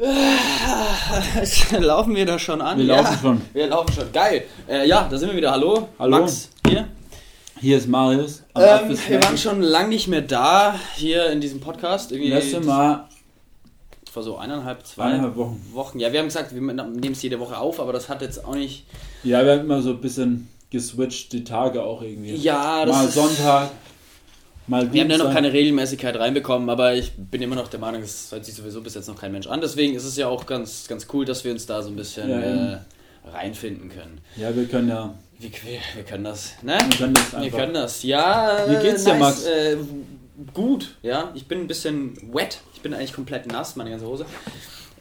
laufen wir da schon an? Wir ja, laufen schon. Wir laufen schon. Geil. Äh, ja, da sind wir wieder. Hallo. Hallo. Max, hier. Hier ist Marius. Ähm, wir waren schon lange nicht mehr da, hier in diesem Podcast. Irgendwie Letzte Mal vor so eineinhalb, zwei eineinhalb Wochen. Wochen. Ja, wir haben gesagt, wir nehmen es jede Woche auf, aber das hat jetzt auch nicht... Ja, wir haben immer so ein bisschen geswitcht, die Tage auch irgendwie. Ja, das mal ist- Sonntag, mal. Wir haben da noch keine Regelmäßigkeit reinbekommen, aber ich bin immer noch der Meinung, es hört sich sowieso bis jetzt noch kein Mensch an. Deswegen ist es ja auch ganz, ganz cool, dass wir uns da so ein bisschen Ja, äh, reinfinden können. Ja, wir können ja. Wir, wir, wir können das, ne? Wir können das Wir einfach. können das. Ja, Wie geht's dir, nice, Max? Äh, gut, ja. Ich bin ein bisschen wet. Ich bin eigentlich komplett nass, meine ganze Hose.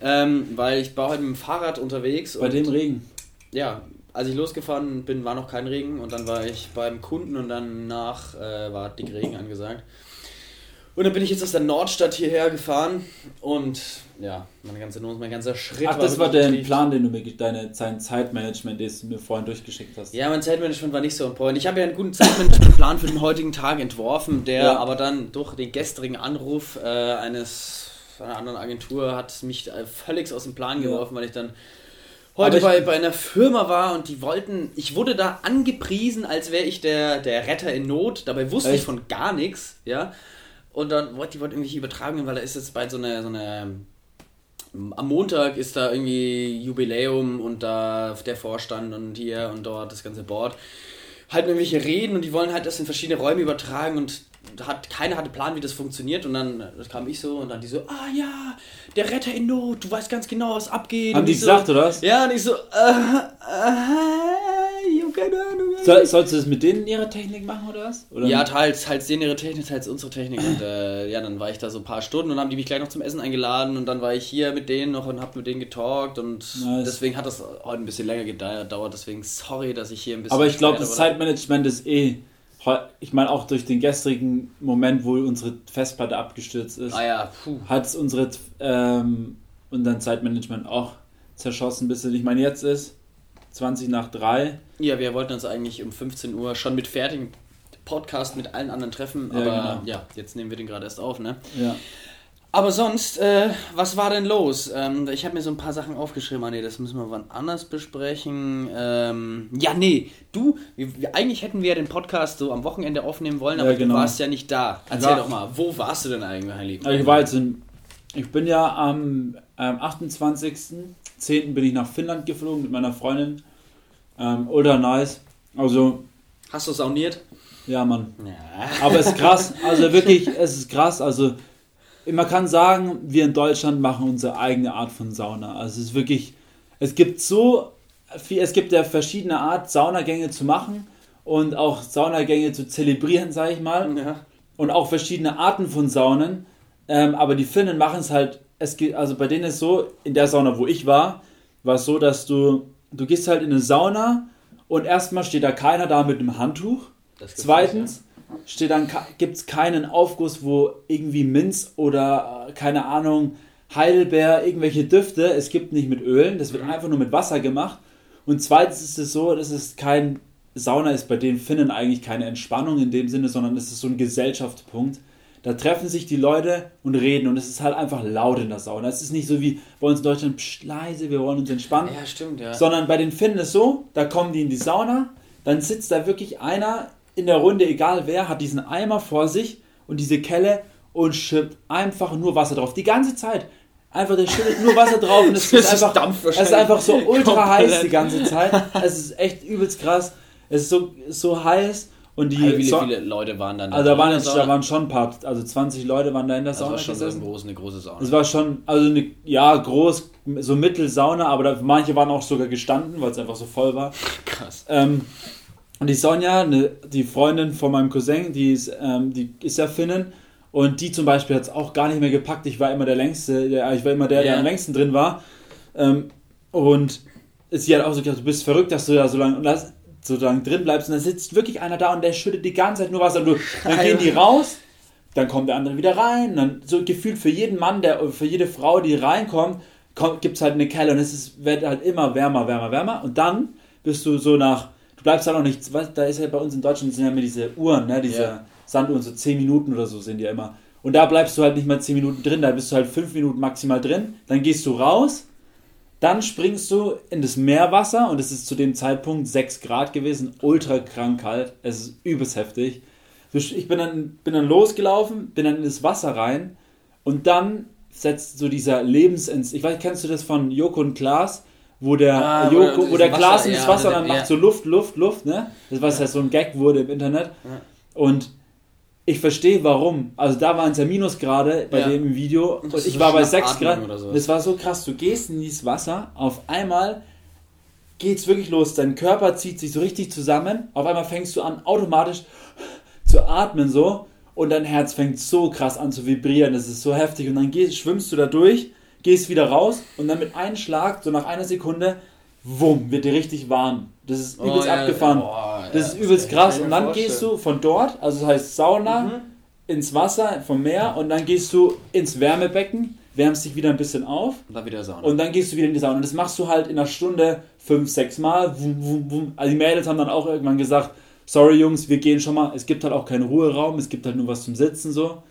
Ähm, weil ich war heute mit dem Fahrrad unterwegs. Bei dem Regen. Ja, als ich losgefahren bin, war noch kein Regen und dann war ich beim Kunden und danach äh, war dick Regen angesagt. Und dann bin ich jetzt aus der Nordstadt hierher gefahren und ja, meine ganze Nose, mein ganzer Schritt Ach, das war der. Plan, den du mir, deine, sein Zeitmanagement, das du mir vorhin durchgeschickt hast. Ja, mein Zeitmanagement war nicht so on point. Ich habe ja einen guten Zeitmanagementplan für den heutigen Tag entworfen, der Ja. aber dann durch den gestrigen Anruf äh, eines einer anderen Agentur hat mich äh, völlig aus dem Plan Ja. geworfen, weil ich dann heute bei, ich- bei einer Firma war und die wollten, ich wurde da angepriesen, als wäre ich der, der Retter in Not. Dabei wusste ich Echt? von gar nichts, ja. Und dann wollte die wollten irgendwelche Übertragungen, weil da ist jetzt bald so eine, so eine am Montag ist da irgendwie Jubiläum und da der Vorstand und hier und dort das ganze Board halt irgendwelche Reden und die wollen halt das in verschiedene Räume übertragen und hat, keiner hatte Plan, wie das funktioniert und dann äh, kam ich so und dann die so, ah ja, der Retter in Not, du weißt ganz genau, was abgeht. Haben und die ich gesagt, so, oder was? Ja, und ich so, äh, äh, ich hab keine Ahnung. Soll, sollst du das mit denen ihrer Technik machen, oder was? Oder Ja, teils, teils denen ihre Technik, teils unsere Technik. Und äh, ja, dann war ich da so ein paar Stunden und haben die mich gleich noch zum Essen eingeladen und dann war ich hier mit denen noch und hab mit denen getalkt und Nice. deswegen hat das heute ein bisschen länger gedauert. Deswegen sorry, dass ich hier ein bisschen. Aber ich glaube, das. Zeitmanagement ist eh. Ich meine, auch durch den gestrigen Moment, wo unsere Festplatte abgestürzt ist, Ah ja, hat es unsere ähm, unseren Zeitmanagement auch zerschossen, bis es, ich meine, jetzt ist 20 nach 3. Ja, wir wollten uns eigentlich um 15 Uhr schon mit fertigem Podcast mit allen anderen treffen, Ja, aber genau. ja, jetzt nehmen wir den gerade erst auf, ne? Ja. Aber sonst, äh, was war denn los? Ähm, ich habe mir so ein paar Sachen aufgeschrieben. Ah, nee, das müssen wir wann anders besprechen. Ähm, ja, nee, du, wir, wir, eigentlich hätten wir ja den Podcast so am Wochenende aufnehmen wollen, aber Ja, genau. du warst ja nicht da. Erzähl Ja. doch mal, wo warst du denn eigentlich, mein Lieber? Ich war jetzt in, ich bin ja am ähm, 28.10. bin ich nach Finnland geflogen mit meiner Freundin. Ähm, ultra nice. Also, Hast du sauniert? ja, Mann. Ja. Aber es ist krass, also wirklich, es ist krass. Also man kann sagen, wir in Deutschland machen unsere eigene Art von Sauna. Also es ist wirklich, es gibt so viel, es gibt ja verschiedene Art, Saunagänge zu machen und auch Saunagänge zu zelebrieren, sage ich mal. ja. Und auch verschiedene Arten von Saunen. Ähm, aber die Finnen machen es halt, es geht, also bei denen ist so, in der Sauna, wo ich war, war es so, dass du, du gehst halt in eine Sauna und erstmal steht da keiner da mit einem Handtuch. Das Zweitens steht dann gibt es keinen Aufguss, wo irgendwie Minz oder äh, keine Ahnung Heidelbeer irgendwelche Düfte. Es gibt nicht mit Ölen, das wird einfach nur mit Wasser gemacht. Und zweitens ist es so, dass es kein Sauna ist bei den Finnen eigentlich keine Entspannung in dem Sinne, sondern es ist so ein Gesellschaftspunkt. Da treffen sich die Leute und reden und es ist halt einfach laut in der Sauna. Es ist nicht so wie bei uns in Deutschland, pst, leise, wir wollen uns entspannen. Ja, stimmt, ja. Sondern bei den Finnen ist so, da kommen die in die Sauna, dann sitzt da wirklich einer in der Runde, egal wer, hat diesen Eimer vor sich und diese Kelle und schippt einfach nur Wasser drauf. Die ganze Zeit. Einfach, der schüttet nur Wasser drauf und es Das ist ist einfach, Dampf es ist einfach so ultra heiß Komplett. die ganze Zeit. Es ist echt übelst krass. Es ist so, so heiß und die. Wie viele, So- viele Leute waren dann also da waren, in der jetzt, da waren schon ein paar, also 20 Leute waren da in der Das Sauna war schon gesessen. eine große, eine große Sauna. Es war schon, also eine, ja, groß, so Mittelsauna, aber da, manche waren auch sogar gestanden, weil es einfach so voll war. krass. Ähm, und die Sonja, ne, die Freundin von meinem Cousin, die ist, ähm, die ist ja Finnin und die zum Beispiel hat es auch gar nicht mehr gepackt. Ich war immer der Längste, der, ich war immer der, der am längsten drin war. Ähm, und sie hat auch so gesagt, du bist verrückt, dass du da so lange so lange drin bleibst. Und da sitzt wirklich einer da und der schüttet die ganze Zeit nur Wasser. Und du, dann gehen die raus, dann kommt der andere wieder rein. Dann so gefühlt für jeden Mann, der für jede Frau, die reinkommt, gibt es halt eine Kelle und es ist, wird halt immer wärmer, wärmer, wärmer. Und dann bist du so nach, du bleibst halt auch nicht, was, da ist ja bei uns in Deutschland sind ja immer diese Uhren, ne, diese Ja. Sanduhren, so 10 Minuten oder so sind die ja immer. Und da bleibst du halt nicht mal 10 Minuten drin, da bist du halt 5 Minuten maximal drin. Dann gehst du raus, dann springst du in das Meerwasser und es ist zu dem Zeitpunkt 6 Grad gewesen, ultra krank kalt, es ist übelst heftig. Ich bin dann, bin dann losgelaufen, bin dann in das Wasser rein und dann setzt so dieser Lebensins. Ich weiß, kennst du das von Joko und Klaas? Wo der, ah, Joko, wo der Klaas ins Wasser, ja, dann macht so Luft, Luft, Luft, ne? Das war ja. so ein Gag wurde im Internet. Ja. Und ich verstehe warum. Also da waren es ja Minusgrade bei ja. dem Video und ich war bei 6 Grad. Das war so krass. Du gehst in dieses Wasser, auf einmal geht's wirklich los. Dein Körper zieht sich so richtig zusammen. Auf einmal fängst du an, automatisch zu atmen so und dein Herz fängt so krass an zu vibrieren, das ist so heftig und dann gehst, schwimmst du da durch, gehst wieder raus und dann mit einem Schlag, so nach einer Sekunde, wumm, wird dir richtig warm. Das ist übelst oh, ja, abgefahren. Oh, das ja, ist übelst das krass und dann vorstellen. gehst du von dort, also das heißt Sauna, mhm. ins Wasser vom Meer und dann gehst du ins Wärmebecken, wärmst dich wieder ein bisschen auf und dann wieder Sauna. Und dann gehst du wieder in die Sauna und das machst du halt in einer Stunde fünf, sechs Mal. Wum, wum, wum. Also die Mädels haben dann auch irgendwann gesagt, sorry Jungs, wir gehen schon mal. Es gibt halt auch keinen Ruheraum, es gibt halt nur was zum Sitzen so.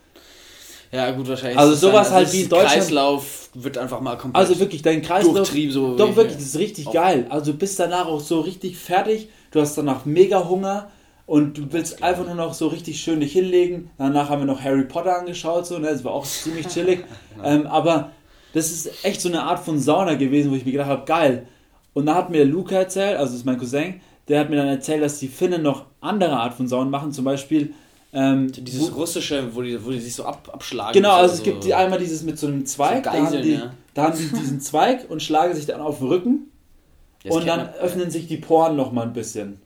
Ja, gut, wahrscheinlich. Also sowas halt wie in Deutschland. Kreislauf wird einfach mal komplett. Also wirklich, dein Kreislauf. So doch, wirklich, das ist richtig geil. Also du bist danach auch so richtig fertig. Du hast danach mega Hunger und du willst einfach nur noch so richtig schön dich hinlegen. Danach haben wir noch Harry Potter angeschaut, so, ne? Das war auch ziemlich chillig. ähm, aber das ist echt so eine Art von Sauna gewesen, wo ich mir gedacht habe, geil. Und da hat mir Luca erzählt, also das ist mein Cousin, der hat mir dann erzählt, dass die Finnen noch andere Art von Saunen machen, zum Beispiel. Ähm, dieses russische, wo die, wo die sich so ab, abschlagen. Genau, also es gibt die einmal dieses mit so einem Zweig, so Geiseln, da, haben die, ja. da haben die diesen Zweig und schlagen sich dann auf den Rücken das und dann öffnen sich die Poren nochmal ein bisschen.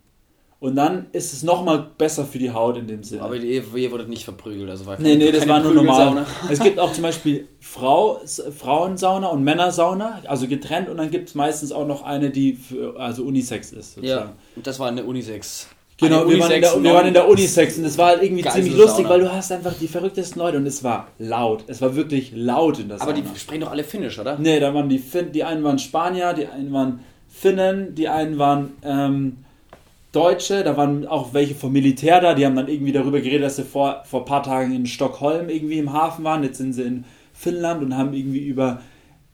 Und dann ist es nochmal besser für die Haut in dem Sinne. Aber ihr, ihr wurdet nicht verprügelt, also war Nee, nee, das war nur normal. Es gibt auch zum Beispiel Frau, Frauensauna und Männersauna, also getrennt und dann gibt es meistens auch noch eine, die für, also Unisex ist. Sozusagen. Ja, das war eine Unisex. Genau, wir waren, der, wir waren, in der Unisex und es war halt irgendwie ziemlich lustig, Sauna. weil du hast einfach die verrücktesten Leute und es war laut. Es war wirklich laut in der Sauna. Aber die sprechen doch alle Finnisch, oder? Nee, da waren die Finn, die einen waren Spanier, die einen waren Finnen, die einen waren ähm, Deutsche, da waren auch welche vom Militär da, die haben dann irgendwie darüber geredet, dass sie vor, vor ein paar Tagen in Stockholm irgendwie im Hafen waren, jetzt sind sie in Finnland und haben irgendwie über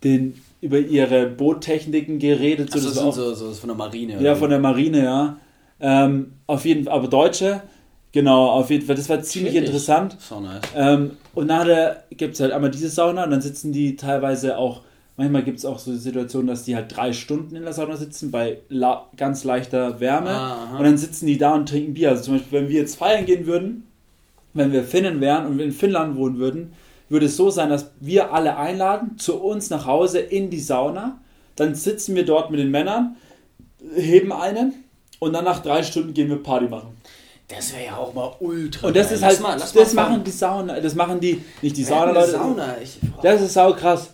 den über ihre Boottechniken geredet. So, das, das sind so, so von der Marine. Ja, von der Marine, ja. Ähm, auf jeden Fall, aber Deutsche, genau, auf jeden Fall, das war ziemlich Schwierig. interessant. So nice. Ähm, und nachher gibt es halt einmal diese Sauna und dann sitzen die teilweise auch Manchmal gibt es auch so Situationen, dass die halt drei Stunden in der Sauna sitzen bei ganz leichter Wärme. Ah, und dann sitzen die da und trinken Bier. Also zum Beispiel, wenn wir jetzt feiern gehen würden, wenn wir Finnen wären und wir in Finnland wohnen würden, würde es so sein, dass wir alle einladen zu uns nach Hause in die Sauna. Dann sitzen wir dort mit den Männern, heben einen und dann nach drei Stunden gehen wir Party machen. Das wäre ja auch mal ultra. Und das geil. ist halt, mal, das machen die Sauna, das machen die, nicht die Sauna-Leute. Sauna. Das ist sau krass.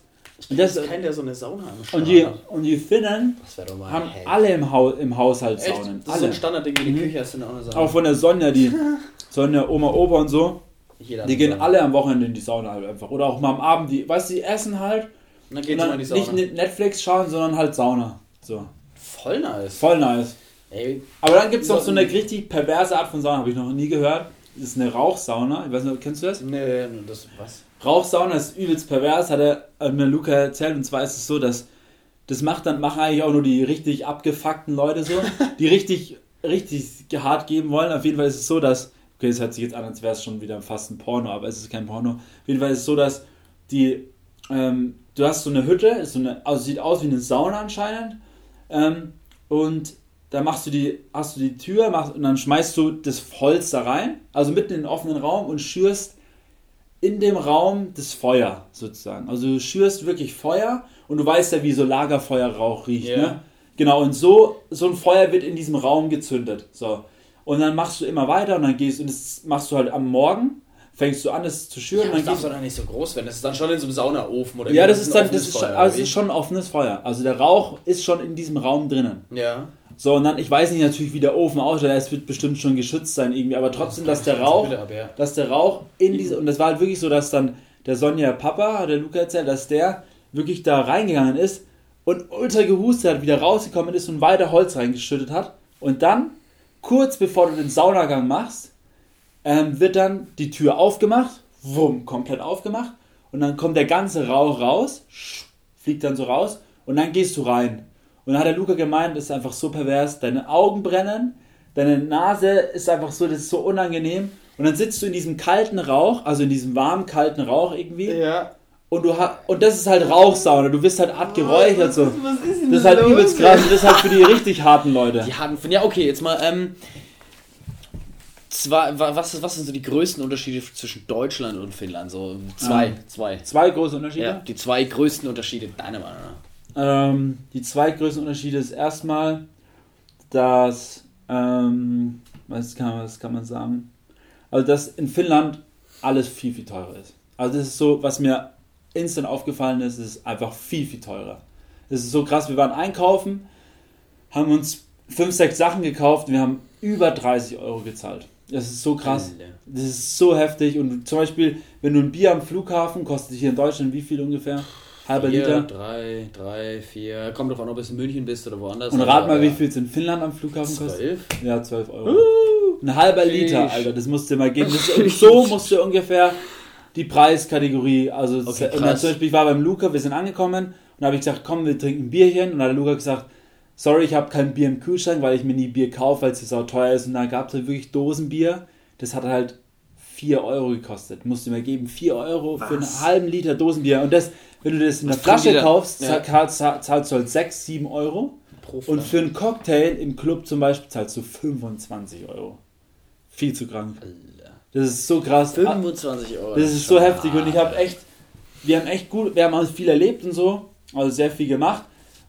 Und das, kein, der so eine Sauna am und die, und die Finnen haben hey. alle im, Haus, im Haushalt Echt? Saunen. Das alle. ist so ein Standardding in die mhm. Küche, hast du eine Sauna. Auch von der Sonja, die Sonja, Oma, Opa und so. Jeder die gehen Sauna. alle am Wochenende in die Sauna halt einfach. Oder auch mal am Abend, die, weißt du, die essen halt. Und dann, geht und dann die Sauna. nicht Netflix schauen, sondern halt Sauna. So. Voll nice. Voll nice. Ey, Aber dann gibt es noch so eine richtig perverse Art von Sauna, habe ich noch nie gehört. Das ist eine Rauchsauna. Ich weiß nicht, kennst du das? Nee, das was? Rauchsauna ist übelst pervers, hat er mir Luca erzählt. Und zwar ist es so, dass das macht dann machen eigentlich auch nur die richtig abgefuckten Leute so, die richtig richtig hart geben wollen. Auf jeden Fall ist es so, dass okay, es hört sich jetzt an, als wäre es schon wieder fast ein Porno, aber es ist kein Porno. Auf jeden Fall ist es so, dass die ähm, du hast so eine Hütte, so eine, also sieht aus wie eine Sauna anscheinend. Ähm, und da machst du die, hast du die Tür, machst, und dann schmeißt du das Holz da rein, also mitten in den offenen Raum und schürst in dem Raum das Feuer sozusagen. Also du schürst wirklich Feuer und du weißt ja, wie so Lagerfeuerrauch riecht, yeah. ne? Genau, und so, so ein Feuer wird in diesem Raum gezündet. So. Und dann machst du immer weiter und dann gehst und das machst du halt am Morgen, fängst du an, es zu schüren. Ja, das darf doch dann nicht so groß werden. Das ist dann schon in so einem Saunaofen oder Ja, das ist dann, das ist, Feuer, schon, also ist schon ein offenes Feuer. Also der Rauch ist schon in diesem Raum drinnen. Ja. So, und dann, ich weiß nicht natürlich, wie der Ofen ausschaut, es wird bestimmt schon geschützt sein irgendwie, aber trotzdem, das dass der Rauch, ab, ja. dass der Rauch in diese, und das war halt wirklich so, dass dann der Sonja Papa, der Luca erzählt, dass der wirklich da reingegangen ist und ultra gehustet hat, wieder rausgekommen ist und weiter Holz reingeschüttet hat. Und dann, kurz bevor du den Saunagang machst, ähm, wird dann die Tür aufgemacht, wumm, komplett aufgemacht und dann kommt der ganze Rauch raus, fliegt dann so raus und dann gehst du rein. Und dann hat der Luca gemeint, das ist einfach so pervers, deine Augen brennen, deine Nase ist einfach so, das ist so unangenehm. Und dann sitzt du in diesem kalten Rauch, also in diesem warmen, kalten Rauch irgendwie. Ja. Und, du und das ist halt Rauchsauna, du bist halt abgeräuchert so. Was ist denn Das ist halt los, übelst krass und das ist halt für die richtig harten Leute. Die hatten, ja, okay, jetzt mal, ähm, zwei, wa- was, was sind so die größten Unterschiede zwischen Deutschland und Finnland? So zwei, Ähm, zwei. Zwei große Unterschiede. Ja, die zwei größten Unterschiede, deiner Meinung nach. Ähm, die zwei größten Unterschiede ist erstmal, dass, ähm, was kann, was kann man sagen? Also, dass in Finnland alles viel, viel teurer ist. Also, das ist so, was mir instant aufgefallen ist, ist einfach viel, viel teurer. Das ist so krass, wir waren einkaufen, haben uns fünf, sechs Sachen gekauft, wir haben über 30 Euro gezahlt. Das ist so krass. Das ist so heftig. Und zum Beispiel, wenn du ein Bier am Flughafen, kostet hier in Deutschland wie viel ungefähr? Halber Vier, Liter. drei, drei, vier. Kommt drauf an, ob du in München bist oder woanders. Und rat mal, wie aber viel es in Finnland am Flughafen kostet. Zwölf? Ja, 12 Euro. Ein halber Liter, Fisch. Alter, das musst du mal geben. Ist, so musst du ungefähr die Preiskategorie, also Okay, dann zum Beispiel, ich war beim Luca, wir sind angekommen und da habe ich gesagt, komm, wir trinken ein Bierchen und dann hat der Luca gesagt, sorry, ich habe kein Bier im Kühlschrank, weil ich mir nie Bier kaufe, weil es so teuer ist und da gab es halt wirklich Dosenbier, das hat halt 4 Euro gekostet, musst du mir geben, 4 Euro für einen Was? halben Liter Dosenbier und das, wenn du das in der Flasche da? kaufst, Ja. zahlst, zahlst du halt 6, 7 Euro Pro und für einen Cocktail im Club zum Beispiel zahlst du 25 Euro. Viel zu krank. Das ist so krass. 25 Euro. Das ist so heftig und ich habe echt, wir haben echt gut, wir haben auch viel erlebt und so, also sehr viel gemacht.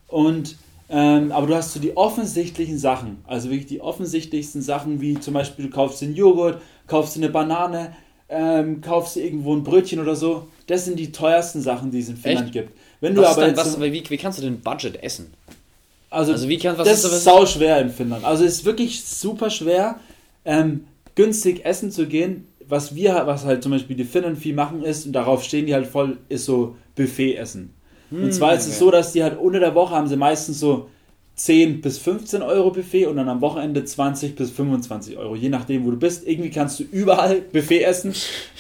Und ähm, aber du hast so die offensichtlichen Sachen, also wirklich die offensichtlichsten Sachen, wie zum Beispiel du kaufst den Joghurt, kaufst du eine Banane, ähm, kaufst du irgendwo ein Brötchen oder so. Das sind die teuersten Sachen, die es in Finnland Echt? gibt. Wenn du Was, aber dann, was, aber wie, wie kannst du denn Budget essen? also, Also wie kann was das ist ist sau schwer in Finnland. Also es ist wirklich super schwer, ähm, günstig essen zu gehen. Was wir, was halt zum Beispiel die Finnen viel machen ist, und darauf stehen die halt voll, ist so Buffet-Essen. und zwar ist es okay. so, dass die halt unter der Woche haben sie meistens so 10 bis 15 Euro Buffet und dann am Wochenende 20 bis 25 Euro, je nachdem, wo du bist. Irgendwie kannst du überall Buffet essen.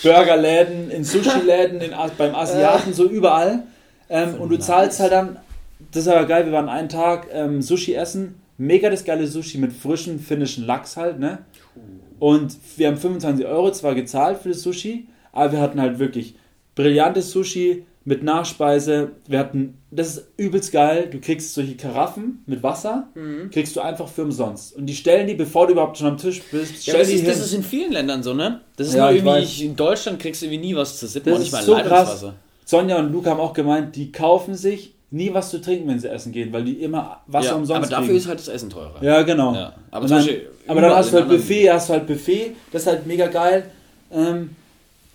Burgerläden, in Sushi-Läden, beim Asiaten, so überall. Ähm, und du zahlst halt dann, das ist aber geil, wir waren einen Tag ähm, Sushi essen. Mega das geile Sushi mit frischen finnischen Lachs halt, ne? Und wir haben 25 Euro zwar gezahlt für das Sushi, aber wir hatten halt wirklich brillantes Sushi mit Nachspeise. Wir hatten, das ist übelst geil. Du kriegst solche Karaffen mit Wasser, Mhm. kriegst du einfach für umsonst. Und die stellen die, bevor du überhaupt schon am Tisch bist, Ja, das, ist, das ist in vielen Ländern so, ne? Das ist Ja, nur irgendwie, ich, in Deutschland kriegst du irgendwie nie was zu sippen, Das nicht mal so krass. Sonja und Luca haben auch gemeint, die kaufen sich nie was zu trinken, wenn sie essen gehen, weil die immer Wasser Ja, umsonst aber dafür kriegen. ist halt das Essen teurer. Ja, genau. Ja, aber dann, aber dann hast du halt Buffet, hast du halt Buffet, das ist halt mega geil. Ähm,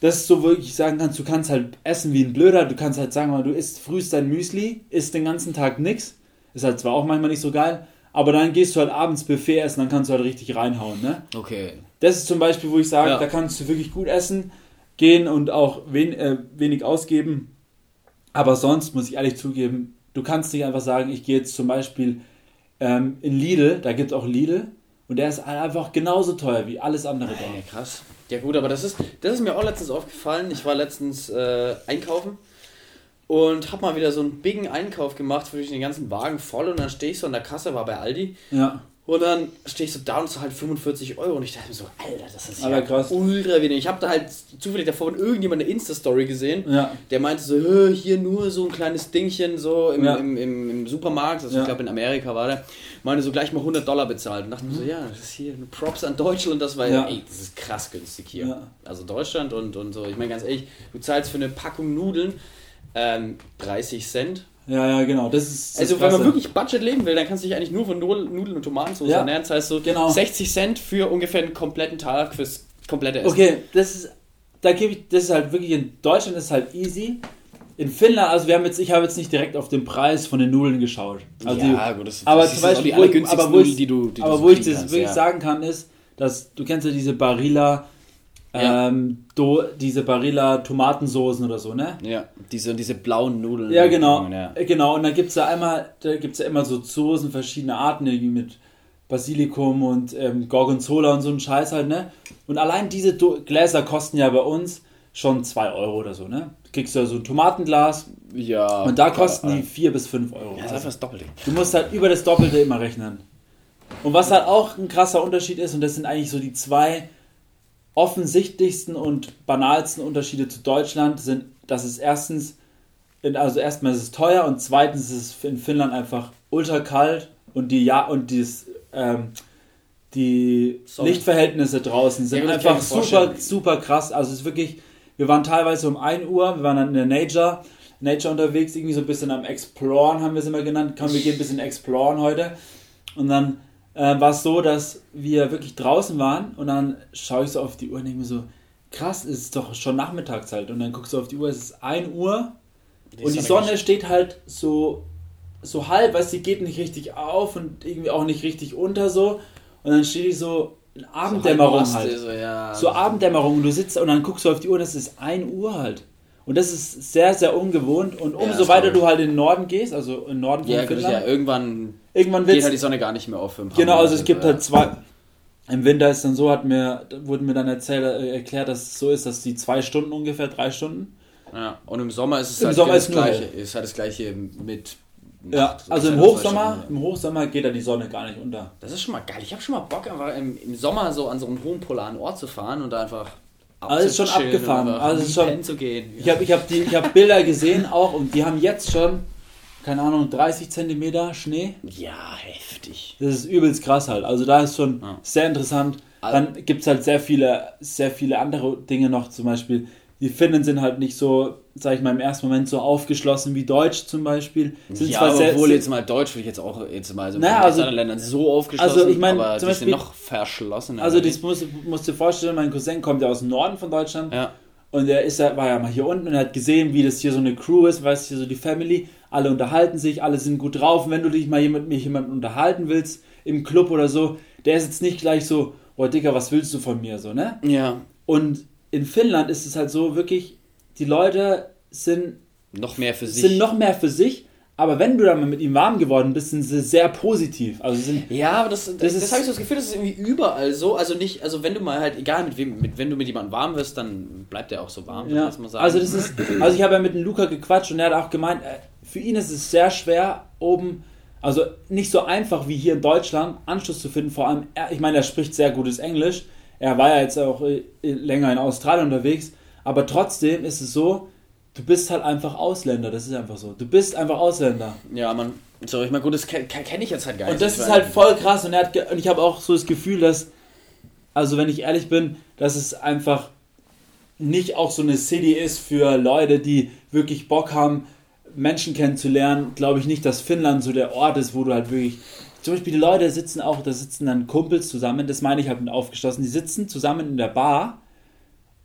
dass du wirklich sagen kannst, du kannst halt essen wie ein Blöder, du kannst halt sagen, du isst frühst dein Müsli, isst den ganzen Tag nix, ist halt zwar auch manchmal nicht so geil, aber dann gehst du halt abends Buffet essen, dann kannst du halt richtig reinhauen, ne? Okay. Das ist zum Beispiel, wo ich sage, Ja. da kannst du wirklich gut essen, gehen und auch wen, äh, wenig ausgeben. Aber sonst muss ich ehrlich zugeben, du kannst nicht einfach sagen, ich gehe jetzt zum Beispiel ähm, in Lidl, da gibt es auch Lidl, und der ist einfach genauso teuer wie alles andere Ja, dort. krass. Ja gut, aber das ist, das ist mir auch letztens aufgefallen. Ich war letztens äh, einkaufen und habe mal wieder so einen bigen Einkauf gemacht, für den ganzen Wagen voll und dann stehe ich so an der Kasse, war bei Aldi Ja, und dann stehe ich so da und zahle halt 45 Euro und ich dachte mir so, Alter, das ist ja krass. ultra wenig. Ich habe da halt zufällig davor von irgendjemand eine Insta-Story gesehen, ja, der meinte so, "Hö, hier nur so ein kleines Dingchen so im, Ja. im, im, im Supermarkt, also Ja. ich glaube in Amerika war der, meinte so gleich mal 100 Dollar bezahlt und dachte mir so, ja, das ist hier Props an Deutschland, das war Mhm. Ja. ey, das ist krass günstig hier. Also Deutschland und, und so, ich meine ganz ehrlich, du zahlst für eine Packung Nudeln ähm, 30 Cent. Ja, ja, genau. Das ist das Also wenn man wirklich Budget leben will, dann kannst du dich eigentlich nur von Nudel- Nudeln und Tomatensauce Ja. ernähren, das heißt so Genau. 60 Cent für ungefähr einen kompletten Tag fürs komplette Essen. Okay, das ist, da gebe ich, das ist halt wirklich in Deutschland ist halt easy. In Finnland, also wir haben jetzt, ich habe jetzt nicht direkt auf den Preis von den Nudeln geschaut. Also ja, gut, das, aber das zum Beispiel, die wo aber wo ich, Nudeln, die du, die du aber so wo ich das kannst, wirklich ja. sagen kann, ist, dass du kennst ja diese Barilla, Ja. ähm, do, diese Barilla Tomatensoßen oder so, ne? Ja, diese, diese blauen Nudeln. Ja, genau. Ja. Äh, Genau, und da gibt es ja einmal, da gibt ja immer so Soßen, verschiedene Arten, irgendwie mit Basilikum und ähm, Gorgonzola und so ein Scheiß halt, ne? Und allein diese Do Gläser kosten ja bei uns schon 2 Euro oder so, ne? Du kriegst ja so ein Tomatenglas Ja. und da kosten die 4 bis 5 Euro. Ja, das ist einfach das Doppelte. Du musst halt über das Doppelte immer rechnen. Und was halt auch ein krasser Unterschied ist, und das sind eigentlich so die zwei offensichtlichsten und banalsten Unterschiede zu Deutschland, sind, dass es erstens, also erstmal ist es teuer und zweitens ist es in Finnland einfach ultra kalt und die ja und dieses, ähm, die Sonne. Lichtverhältnisse draußen sind Ja, einfach super, super krass. Also es ist wirklich, wir waren teilweise um 1 Uhr, wir waren dann in der Nature, Nature unterwegs, irgendwie so ein bisschen am Exploren haben wir es immer genannt. Komm, wir gehen ein bisschen Exploren heute. Und dann äh, war es so, dass wir wirklich draußen waren und dann schaue ich so auf die Uhr und denke mir so, krass, es ist doch schon Nachmittagszeit. Und dann guckst du auf die Uhr, es ist 1 Uhr und die Sonne steht halt so, so halb, weißt du, die geht nicht richtig auf und irgendwie auch nicht richtig unter so. Und dann steht die so in Abenddämmerung so halt. So, ja. So Abenddämmerung und du sitzt und dann guckst du auf die Uhr es ist 1 Uhr halt. Und das ist sehr, sehr ungewohnt. Und umso das weiter du halt in den Norden gehst, also im Norden von Ja, Finnland, ja, irgendwann irgendwann geht halt die Sonne gar nicht mehr auf. für ein paar Genau, also es Monate, gibt ja. halt zwei. Im Winter ist dann so, hat mir, wurde mir dann erzählt, äh, erklärt, dass es so ist, dass die zwei Stunden ungefähr, drei Stunden. Ja, und im Sommer ist es Im halt Sommer das ist nur gleiche. hell. Ist halt das gleiche mit. Ja. Das also im halt Hochsommer, im Hochsommer geht da die Sonne gar nicht unter. Das ist schon mal geil. Ich habe schon mal Bock, einfach im, im Sommer so an so einem hohen polaren Ort zu fahren und da einfach. Also ist schon abgefahren. Also schon- zu gehen. Ich habe ich hab die, ich hab Bilder gesehen auch und die haben jetzt schon, keine Ahnung, 30 Zentimeter Schnee. ja, heftig. Das ist übelst krass halt. Also da ist schon Ja. sehr interessant. Also- Dann gibt es halt sehr viele, sehr viele andere Dinge noch. Zum Beispiel, die Finnen sind halt nicht so, sag ich mal, im ersten Moment so aufgeschlossen wie Deutsch zum Beispiel. Sind ja, zwar aber sehr, obwohl jetzt mal Deutsch will ich jetzt auch jetzt mal so Naja, also- anderen Ländern so aufgeschlossen, also ich mein, aber zum Beispiel- sind noch verschlossen. Also das musst, musst du dir vorstellen, mein Cousin kommt ja aus dem Norden von Deutschland ja. und er ist ja, war ja mal hier unten und er hat gesehen, wie das hier so eine Crew ist, weißt du, hier so die Family, alle unterhalten sich, alle sind gut drauf. Und wenn du dich mal jemand, mit jemandem unterhalten willst, im Club oder so, der ist jetzt nicht gleich so, oh Digga, was willst du von mir, so, ne? ja, Und in Finnland ist es halt so wirklich, die Leute sind, noch mehr für sich. sind noch mehr für sich, aber wenn du dann mal mit ihm warm geworden bist, sind sie sehr positiv. Also sind, Ja, aber das, das, das, ist- habe ich so das Gefühl, das ist irgendwie überall so. Also nicht, also wenn du mal halt, egal mit wem, mit, wenn du mit jemandem warm wirst, dann bleibt der auch so warm, ja, sagen. also das ist, also ich habe ja mit dem Luca gequatscht und er hat auch gemeint, äh, für ihn ist es sehr schwer, oben, also nicht so einfach wie hier in Deutschland, Anschluss zu finden. Vor allem, er, ich meine, er spricht sehr gutes Englisch. Er war ja jetzt auch äh, länger in Australien unterwegs, aber trotzdem ist es so, du bist halt einfach Ausländer. Das ist einfach so. Du bist einfach Ausländer. ja, man, so, ich meine, gut, das kenne kenn ich jetzt halt gar nicht. Und das ist halt voll krass und, er hat und ich habe auch so das Gefühl, dass, also wenn ich ehrlich bin, dass es einfach nicht auch so eine City ist für Leute, die wirklich Bock haben, Menschen kennenzulernen. Glaube ich nicht, dass Finnland so der Ort ist, wo du halt wirklich. Zum Beispiel die Leute sitzen auch, da sitzen dann Kumpels zusammen, das meine ich halt mit aufgeschlossen, die sitzen zusammen in der Bar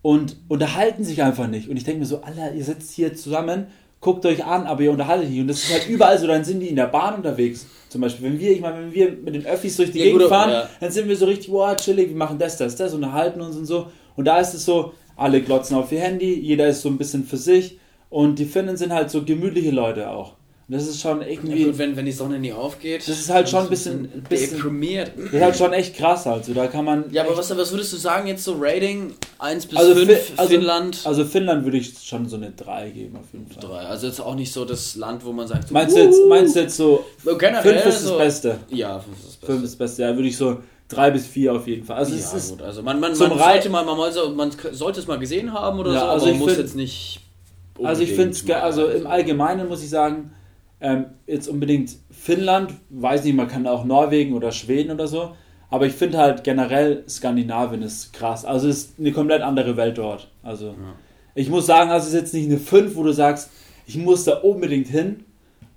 und unterhalten sich einfach nicht. Und ich denke mir so, Alter, ihr sitzt hier zusammen, guckt euch an, aber ihr unterhaltet nicht. Und das ist halt überall so, dann sind die in der Bahn unterwegs. Zum Beispiel, wenn wir, ich meine, wenn wir mit den Öffis durch die Ja, Gegend gut, fahren, ja. dann sind wir so richtig, wow, chillig, wir machen das, das, das, unterhalten uns und so. Und da ist es so, alle glotzen auf ihr Handy, jeder ist so ein bisschen für sich. Und die Finnen sind halt so gemütliche Leute auch. Das ist schon Ja, irgendwie, gut, wenn, wenn die Sonne nie aufgeht. Das ist halt schon ein bisschen- bisschen- deprimiert. das ist halt schon echt krass halt. So, da kann man. Ja, aber was, was würdest du sagen jetzt so Rating 1 bis Also 5 Fi- also- Finnland? Also Finnland würde ich schon so eine 3 geben auf jeden Fall. 3. Also jetzt auch nicht so das Land, wo man sagt, so, Meinst du jetzt, meinst du jetzt so, uh, generell 5 ist so, das Beste? Ja, 5 ist das Beste. 5 ist das Beste, ja, würde ich so 3 bis 4 auf jeden Fall. Also es ja, ist, gut, also man, man, zum man, sollte mal, man, man sollte es mal gesehen haben oder Ja, so, also aber ich man muss find- jetzt nicht. also ich finde es, also im Allgemeinen muss ich sagen, ähm, jetzt unbedingt Finnland, weiß nicht, man kann auch Norwegen oder Schweden oder so, aber ich finde halt generell Skandinavien ist krass. Also es ist eine komplett andere Welt dort. Also ich muss sagen, also es ist jetzt nicht eine 5, wo du sagst, ich muss da unbedingt hin,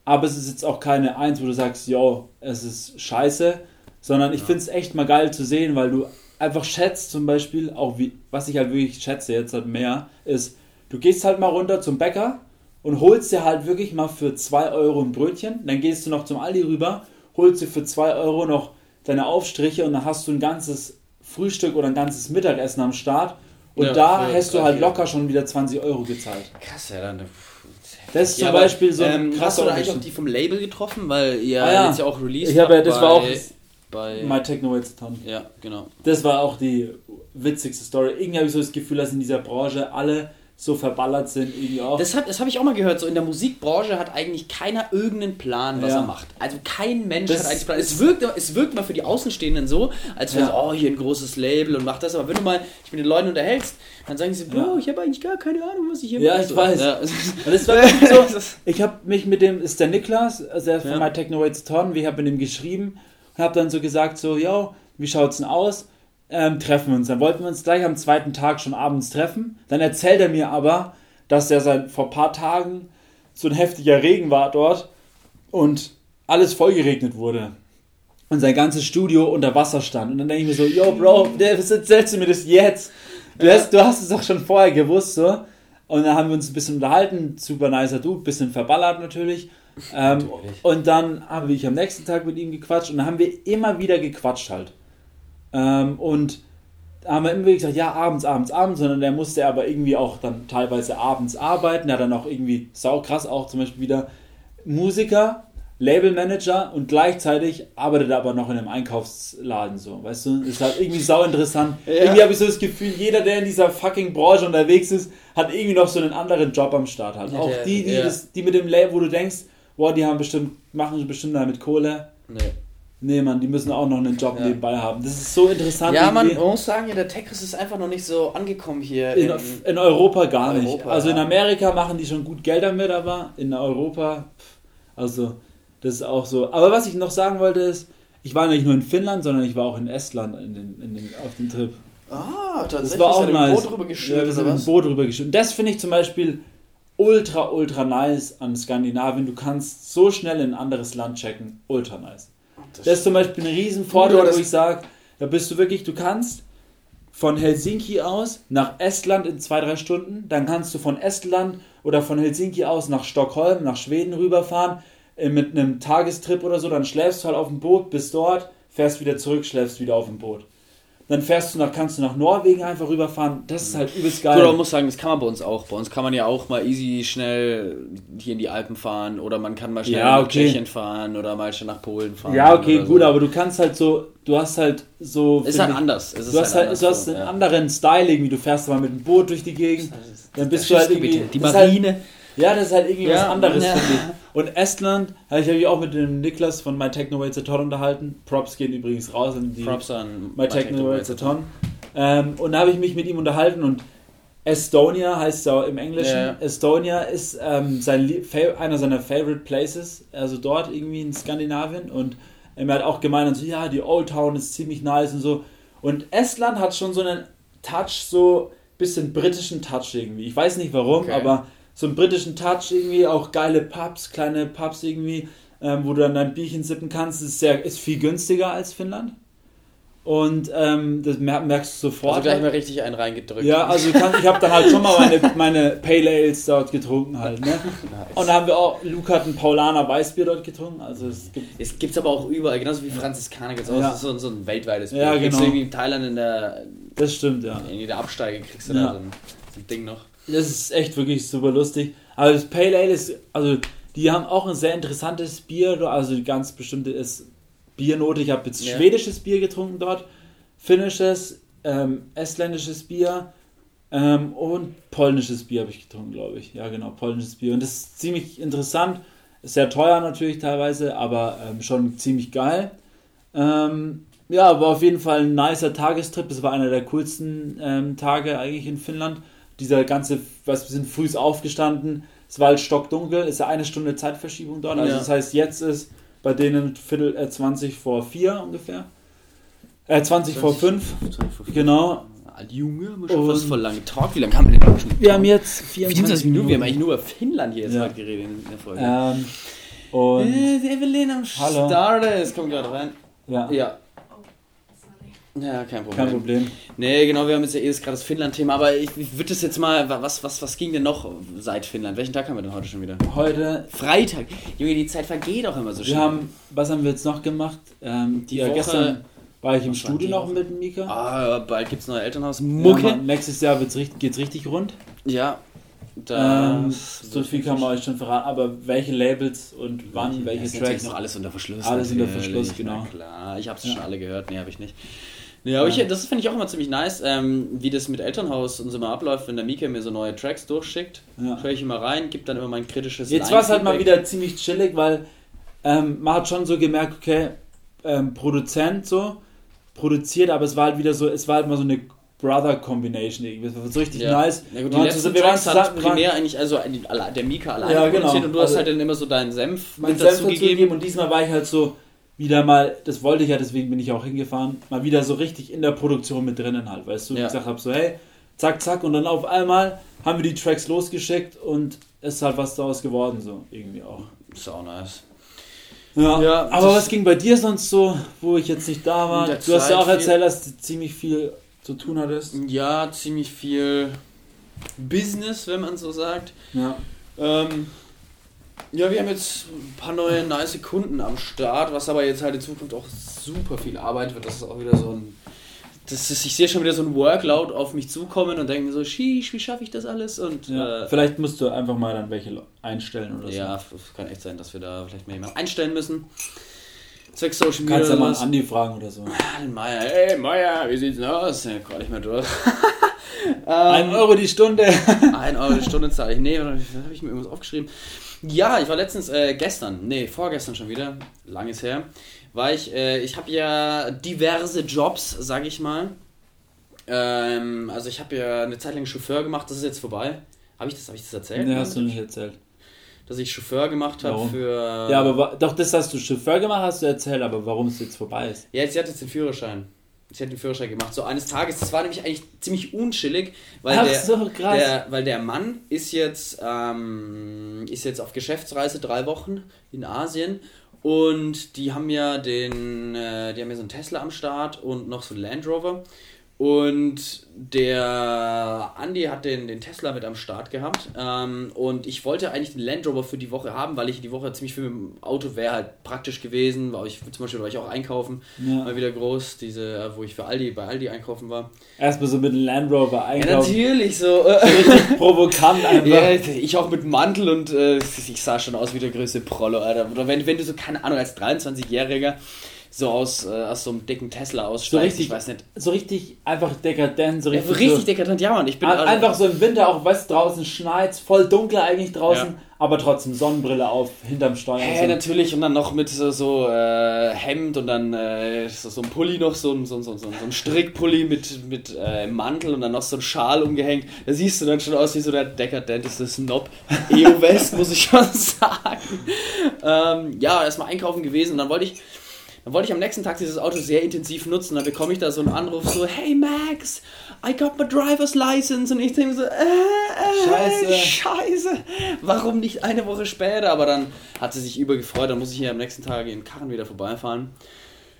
aber es ist jetzt auch keine 1, wo du sagst, yo, es ist scheiße, sondern ich finde es echt mal geil zu sehen, weil du einfach schätzt zum Beispiel, auch wie, was ich halt wirklich schätze jetzt halt mehr, ist, du gehst halt mal runter zum Bäcker und holst dir halt wirklich mal für 2 Euro ein Brötchen, dann gehst du noch zum Aldi rüber, holst dir für 2 Euro noch deine Aufstriche und dann hast du ein ganzes Frühstück oder ein ganzes Mittagessen am Start und Ja, da hast du halt locker schon wieder 20 Euro gezahlt. Krass, ja, dann. Das ist Ja, zum aber, Beispiel so ein ähm, Hast du da eigentlich auch die vom Label getroffen? Weil ihr Ah, ja. jetzt ja auch released Ich habe ja, das bei, war auch bei My Techno Waits Ton. Ja, genau. Das war auch die witzigste Story. Irgendwie habe ich so das Gefühl, dass in dieser Branche alle so verballert sind, irgendwie auch. Das habe das hab ich auch mal gehört. So in der Musikbranche hat eigentlich keiner irgendeinen Plan, was Ja. er macht. Also kein Mensch Das hat eigentlich Plan. Es wirkt, es wirkt mal für die Außenstehenden so, als wäre Ja. so, oh, hier ein großes Label und macht das. Aber wenn du mal dich mit den Leuten unterhältst, dann sagen sie, Bro, Ja. ich habe eigentlich gar keine Ahnung, was ich hier Ja, mache. ich weiß. Ja. War wirklich so, ich habe mich mit dem, ist der Niklas, also der von Ja. My Techno Waits Ton, ich habe mit ihm geschrieben und habe dann so gesagt, so, yo, wie schaut's denn aus? Ähm, treffen wir uns. Dann wollten wir uns gleich am zweiten Tag schon abends treffen. Dann erzählt er mir aber, dass der seit vor ein paar Tagen so ein heftiger Regen war dort und alles vollgeregnet wurde. Und sein ganzes Studio unter Wasser stand. Und dann denke ich mir so, yo, Bro, der- was erzählst du mir das jetzt? Du hast, du hast es doch schon vorher gewusst, so. Und dann haben wir uns ein bisschen unterhalten, super nicer Dude, bisschen verballert natürlich. Ähm, Natürlich. und dann habe ich am nächsten Tag mit ihm gequatscht und dann haben wir immer wieder gequatscht halt. Ähm, und da haben wir immer gesagt, ja, abends, abends, abends, sondern der musste aber irgendwie auch dann teilweise abends arbeiten. Er hat dann auch irgendwie saukrass auch zum Beispiel wieder Musiker, Labelmanager und gleichzeitig arbeitet er aber noch in einem Einkaufsladen so, weißt du? Ist halt irgendwie sau interessant. Ja. Irgendwie habe ich so das Gefühl, jeder, der in dieser fucking Branche unterwegs ist, hat irgendwie noch so einen anderen Job am Start halt. Ja, auch die, die, ja. das, die mit dem Label, wo du denkst, boah, die haben bestimmt, machen bestimmt damit Kohle. Nee. Nee, Mann, die müssen auch noch einen Job Ja. nebenbei haben. Das ist so interessant. Ja, man muss sagen, ja, der Tetris ist einfach noch nicht so angekommen hier. In, in Europa gar nicht. Europa, also in ja. Amerika machen die schon gut Geld damit, aber in Europa, pff, also das ist auch so. Aber was ich noch sagen wollte ist, ich war nicht nur in Finnland, sondern ich war auch in Estland in den, in den, auf dem Trip. ah, tatsächlich. Das war auch nice. mit dem Boot ja, wir sind oder mit dem was? Boot rüber geschüttet. Das finde ich zum Beispiel ultra, ultra nice an Skandinavien. Du kannst so schnell in ein anderes Land checken. Ultra nice. Das ist zum Beispiel ein riesen Vorteil, Ja, das- wo ich sage, da bist du wirklich, du kannst von Helsinki aus nach Estland in zwei, drei Stunden, dann kannst du von Estland oder von Helsinki aus nach Stockholm, nach Schweden rüberfahren äh, mit einem Tagestrip oder so, dann schläfst du halt auf dem Boot, bist dort, fährst wieder zurück, schläfst wieder auf dem Boot. Dann fährst du nach, kannst du nach Norwegen einfach rüberfahren, das ist halt übelst geil. Gut, aber man muss sagen, das kann man bei uns auch. Bei uns kann man ja auch mal easy schnell hier in die Alpen fahren oder man kann mal schnell Ja, nach okay. Tschechien fahren oder mal schnell nach Polen fahren. ja, okay, gut, so. aber du kannst halt so, du hast halt so. Es ist halt ich- anders. Es ist Du hast halt, anders du hast so, einen ja. anderen Style irgendwie. Du fährst mal mit dem Boot durch die Gegend. Dann bist du halt irgendwie. Die halt, Marine. ja, das ist halt irgendwie was Ja, anderes, ja. finde ich. Und Estland, habe ich mich auch mit dem Niklas von My Techno Waits a Ton unterhalten. Props gehen übrigens raus an die Props an My Techno Waits a Ton. Ähm, und da habe ich mich mit ihm unterhalten und Estonia heißt es ja im Englischen. Ja. Estonia ist ähm, sein einer seiner Favorite Places, also dort irgendwie in Skandinavien. Und er hat auch gemeint, so, ja, die Old Town ist ziemlich nice und so. Und Estland hat schon so einen Touch, so bisschen britischen Touch irgendwie. Ich weiß nicht warum, Okay. aber so einen britischen Touch irgendwie, auch geile Pubs, kleine Pubs irgendwie, ähm, wo du dann dein Bierchen sippen kannst. Ist, sehr, ist viel günstiger als Finnland. Und ähm, das mer merkst du sofort. Also gleich mal richtig einen reingedrückt. Ja, also kann, ich habe dann halt schon mal meine, meine Pale Ales dort getrunken halt, ne? Nice. Und da haben wir auch, Luke hat ein Paulaner Weißbier dort getrunken, also es gibt, Es gibt es aber auch überall, genauso wie Franziskaner gibt es auch Ja. So, so ein weltweites Ja, Bier. Kriegst du genau. irgendwie in Thailand in der, das stimmt, ja. in der Absteige kriegst du Ja. da so ein, so ein Ding noch. Das ist echt wirklich super lustig. Aber das Pale Ale ist, also die haben auch ein sehr interessantes Bier, also die ganz bestimmte ist Biernote. Ich habe jetzt Ja. schwedisches Bier getrunken dort, finnisches, ähm, estländisches Bier ähm, und polnisches Bier habe ich getrunken, glaube ich. Ja, genau, polnisches Bier. Und das ist ziemlich interessant. Ist sehr teuer natürlich teilweise, aber ähm, schon ziemlich geil. Ähm, ja, war auf jeden Fall ein nicer Tagestrip. Es war einer der coolsten ähm, Tage eigentlich in Finnland. Dieser ganze, was wir sind früh aufgestanden. Es war halt stockdunkel. Es ist ja eine Stunde Zeitverschiebung dort. Also Ja. das heißt, jetzt ist bei denen Viertel äh, 20 vor 4 ungefähr. Äh, 20 vor 5. Genau. Alt Junge, haben wir schon fast voll lange Talk. Wie lange haben wir denn schon? Wir haben jetzt 24 24 Minuten. Wir haben Minuten. eigentlich nur über Finnland hier jetzt Ja. geredet in der Folge. Ähm, und Äh, Evelyn am Hallo. Start ist. Kommt gerade rein. ja, Ja. Ja, kein Problem. kein Problem. Nee, genau, wir haben jetzt ja eh gerade das Finnland-Thema, aber ich, ich würde das jetzt mal, was, was, was ging denn noch seit Finnland? Welchen Tag haben wir denn heute schon wieder? Heute, Freitag. Junge, die Zeit vergeht auch immer so schnell. wir haben, was haben wir jetzt noch gemacht? Ähm, Die ja, Woche- gestern war ich im Studio die noch mit Mika. Ah, bald gibt's neue Elternhaus. Ja, Mucke. Mann, nächstes Jahr wird's richtig, geht's richtig rund. Ja. Ähm, so viel kann man euch schon verraten, aber welche Labels und wann, welche Das ist natürlich Tracks. noch alles unter Verschluss. Alles unter natürlich. Verschluss, genau. Na klar, ich hab's Ja. schon alle gehört. Nee, habe ich nicht. Ja, aber ich, das finde ich auch immer ziemlich nice, ähm, wie das mit Elternhaus und so mal abläuft, wenn der Mika mir so neue Tracks durchschickt. Ja. Höre ich immer rein, gebe dann immer mein kritisches Jetzt war es halt mal wieder ziemlich chillig, weil ähm, man hat schon so gemerkt, okay, ähm, Produzent so, produziert, aber es war halt wieder so, es war halt mal so eine Brother Combination irgendwie. Das war so richtig Ja. nice. Ja, gut, die Wir waren letzten zusammen- wir waren Tracks hat zusammen- waren- primär eigentlich, also alle- der Mika alleine Ja, genau. produziert und du hast Also- halt dann immer so deinen Senf mein mit Senf dazu dazugegeben gegeben. und diesmal war ich halt so wieder mal, das wollte ich ja, deswegen bin ich auch hingefahren, mal wieder so richtig in der Produktion mit drinnen halt, weißt du, Ja. ich gesagt habe so, hey, zack, zack und dann auf einmal haben wir die Tracks losgeschickt und es ist halt was daraus geworden, so irgendwie auch. Auch nice. Ja, Ja, aber was ging bei dir sonst so, wo ich jetzt nicht da war? Du hast ja Zeit auch erzählt, dass du ziemlich viel zu tun hattest. Ja, ziemlich viel Business, wenn man so sagt. Ja. Ähm, ja, wir haben jetzt ein paar neue nice Kunden am Start, was aber jetzt halt in Zukunft auch super viel Arbeit wird. Das ist auch wieder so ein. Das ist, ich sehe schon wieder so ein Workload auf mich zukommen und denke so, sheesh, wie schaffe ich das alles? Und Ja. äh, Vielleicht musst du einfach mal dann welche einstellen oder so. ja, es kann echt sein, dass wir da vielleicht mal jemanden einstellen müssen. Zwecks Social Media. Kannst ja oder mal. Andi fragen oder so. Meier, ey Meier, wie sieht's denn aus? Ja, gar nicht mehr durch. Ein ähm, Euro die Stunde. ein Euro die Stunde zahle ich. Nee, habe ich mir irgendwas aufgeschrieben. Ja, ich war letztens, äh, gestern, nee, vorgestern schon wieder, lang ist her, war ich, äh, ich habe ja diverse Jobs, sag ich mal. Ähm, also ich habe ja eine Zeit lang Chauffeur gemacht, das ist jetzt vorbei. Habe ich das, hab ich das erzählt? Nee, hast du nicht erzählt. Dass ich Chauffeur gemacht habe für... Ja, aber doch, das hast du Chauffeur gemacht, hast du erzählt, aber warum es jetzt vorbei ist. Ja, sie hat jetzt den Führerschein. Sie hat den Führerschein gemacht. So eines Tages, das war nämlich eigentlich ziemlich unchillig, weil Ach der, so, der, weil der Mann ist jetzt, ähm, ist jetzt auf Geschäftsreise drei Wochen in Asien und die haben ja den, äh, die haben ja so einen Tesla am Start und noch so einen Land Rover. Und der Andi hat den, den Tesla mit am Start gehabt. Ähm, und ich wollte eigentlich den Land Rover für die Woche haben, weil ich die Woche ziemlich viel mit dem Auto wäre halt praktisch gewesen. War ich, zum Beispiel war ich auch einkaufen, Ja. mal wieder groß, diese, äh, wo ich für Aldi, bei Aldi einkaufen war. Erstmal so mit dem Land Rover Ja, einkaufen. natürlich, so. Richtig provokant einfach. ja, ich auch mit Mantel und äh, ich sah schon aus wie der größte Prollo, Alter. Oder wenn, wenn du so, keine Ahnung, als 23-Jähriger so aus, äh, aus so einem dicken Tesla So aussteigst, richtig, ich weiß nicht. so richtig einfach dekadent, so Ja, richtig, richtig so, dekadent, ja, Mann. Ich bin also- einfach so im Winter auch, weißt draußen schneit, voll dunkel eigentlich draußen, Ja. aber trotzdem Sonnenbrille auf, hinterm Steuer. Hä, so. natürlich, und dann noch mit so, so äh, Hemd und dann äh, so, so ein Pulli noch, so ein, so, so, ein- so ein Strickpulli mit, mit äh, Mantel und dann noch so ein Schal umgehängt. Da siehst du dann schon aus wie so der dekadenteste Snob. EO West, muss ich schon sagen. Ähm, ja, erstmal einkaufen gewesen und dann wollte ich. Dann wollte ich am nächsten Tag dieses Auto sehr intensiv nutzen. Dann bekomme ich da so einen Anruf so, hey Max, I got my driver's license. Und ich denke so, äh, äh, Scheiße. Scheiße. Warum nicht eine Woche später? Aber dann hat sie sich übergefreut. Dann muss ich hier am nächsten Tag in Karren wieder vorbeifahren.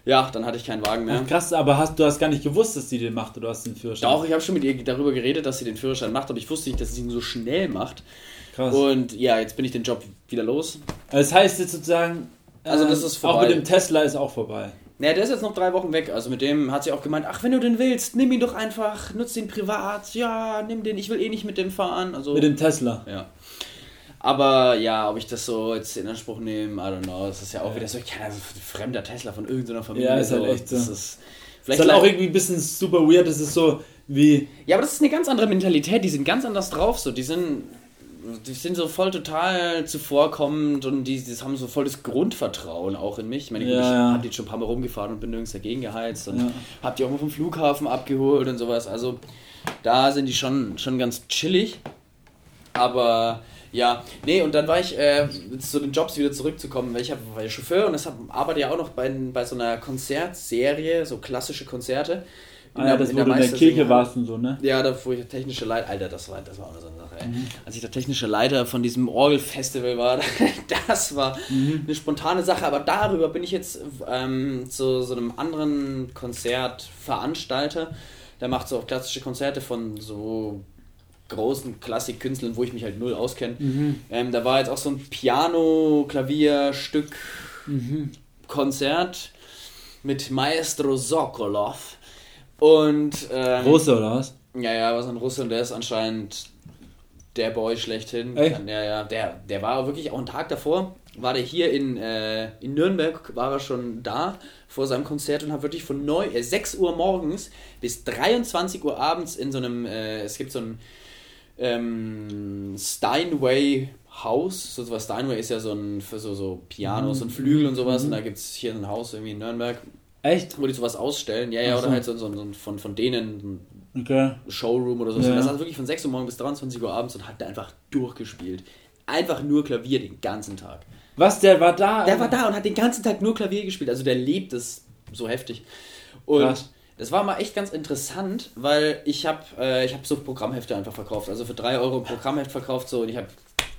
Ja, dann hatte ich keinen Wagen mehr. Ach, krass, aber hast, du hast gar nicht gewusst, dass die den macht oder du hast den Führerschein. Doch, ich habe schon mit ihr darüber geredet, dass sie den Führerschein macht, aber ich wusste nicht, dass sie ihn so schnell macht. Krass. Und ja, jetzt bin ich den Job wieder los. das heißt jetzt sozusagen, Also ähm, das ist auch vorbei. mit dem Tesla ist auch vorbei. Naja, der ist jetzt noch drei Wochen weg. Also mit dem hat sie auch gemeint, ach, wenn du den willst, nimm ihn doch einfach, nutz den privat. Ja, nimm den, ich will eh nicht mit dem fahren. Also, Mit dem Tesla. ja. Aber ja, ob ich das so jetzt in Anspruch nehme, I don't know. Das ist ja auch wieder so, ja, so ein fremder Tesla von irgendeiner Familie. Ja, ist halt echt so. Das ist, Ist vielleicht halt auch irgendwie ein bisschen super weird, das ist so wie, Ja, aber das ist eine ganz andere Mentalität. Die sind ganz anders drauf. So, die sind, die sind so voll total zuvorkommend und die, die haben so voll das Grundvertrauen auch in mich. Ich meine, gut, Ja, ich ja. habe jetzt schon ein paar Mal rumgefahren und bin nirgends dagegen geheizt und Ja. hab die auch mal vom Flughafen abgeholt und sowas. Also da sind die schon, schon ganz chillig. Aber ja, nee, und dann war ich äh, zu den Jobs wieder zurückzukommen, weil ich hab, war ja Chauffeur und deshalb arbeite ja auch noch bei, bei so einer Konzertserie, so klassische Konzerte. In ah, ja, der- das in du in der Kirche warst und so, ne? ja, da wo ich der technische Leiter, Alter, das war, das war auch so eine Sache, ey. Als ich der technische Leiter von diesem Orgelfestival war, das war eine spontane Sache, aber darüber bin ich jetzt ähm, zu so einem anderen Konzertveranstalter, der macht so auch klassische Konzerte von so großen Klassikkünstlern, wo ich mich halt null auskenne. Ähm, da war jetzt auch so ein Piano-Klavier-Stück Konzert mit Maestro Sokolov. Und ähm, Große oder was? ja, ja, war so ein Russe und der ist anscheinend der Boy schlechthin. Echt? Ja, ja. Der, der war wirklich auch einen Tag davor, war der hier in, äh, in Nürnberg, war er schon da vor seinem Konzert und hat wirklich von 9, äh, 6 Uhr morgens bis 23 Uhr abends in so einem, äh, es gibt so ein ähm, Steinway Haus, so was Steinway ist ja so ein, für so, so Pianos und Flügel und sowas und da gibt es hier ein Haus irgendwie in Nürnberg, Echt? wo die sowas ausstellen. Ja, ja, Ach so. oder halt so, so, so von, von denen Okay. ein Showroom oder so. Ja. Das hat wirklich von 6 Uhr morgens bis 23 Uhr abends und hat da einfach durchgespielt. Einfach nur Klavier den ganzen Tag. Was, der war da? Der war da und hat den ganzen Tag nur Klavier gespielt. Also der lebt es so heftig. Und Krass. das war mal echt ganz interessant, weil ich habe äh, ich hab so Programmhefte einfach verkauft. Also für 3 Euro ein Programmheft verkauft so und ich habe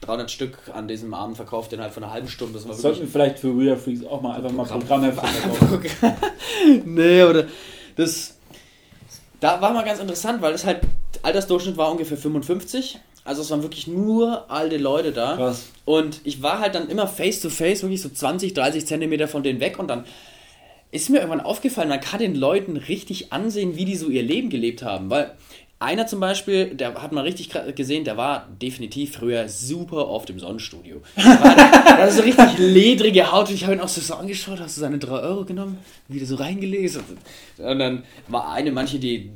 300 Stück an diesem Abend verkauft innerhalb von einer halben Stunde. Das war Sollten wir vielleicht für Reader Freaks auch mal einfach mal Programmhefte verkaufen. nee, oder das. Da war mal ganz interessant, weil das halt Altersdurchschnitt war ungefähr 55. Also es waren wirklich nur alte Leute da. Krass. Und ich war halt dann immer face to face, wirklich so 20, 30 Zentimeter von denen weg und dann ist mir irgendwann aufgefallen, man kann den Leuten richtig ansehen, wie die so ihr Leben gelebt haben. Weil einer zum Beispiel, der hat man richtig gesehen, der war definitiv früher super oft im Sonnenstudio. Der war- so richtig ledrige Haut. Und ich habe ihn auch so, angeschaut, hast du seine 3 Euro genommen, wieder so reingelegt. Und dann war eine, manche, die,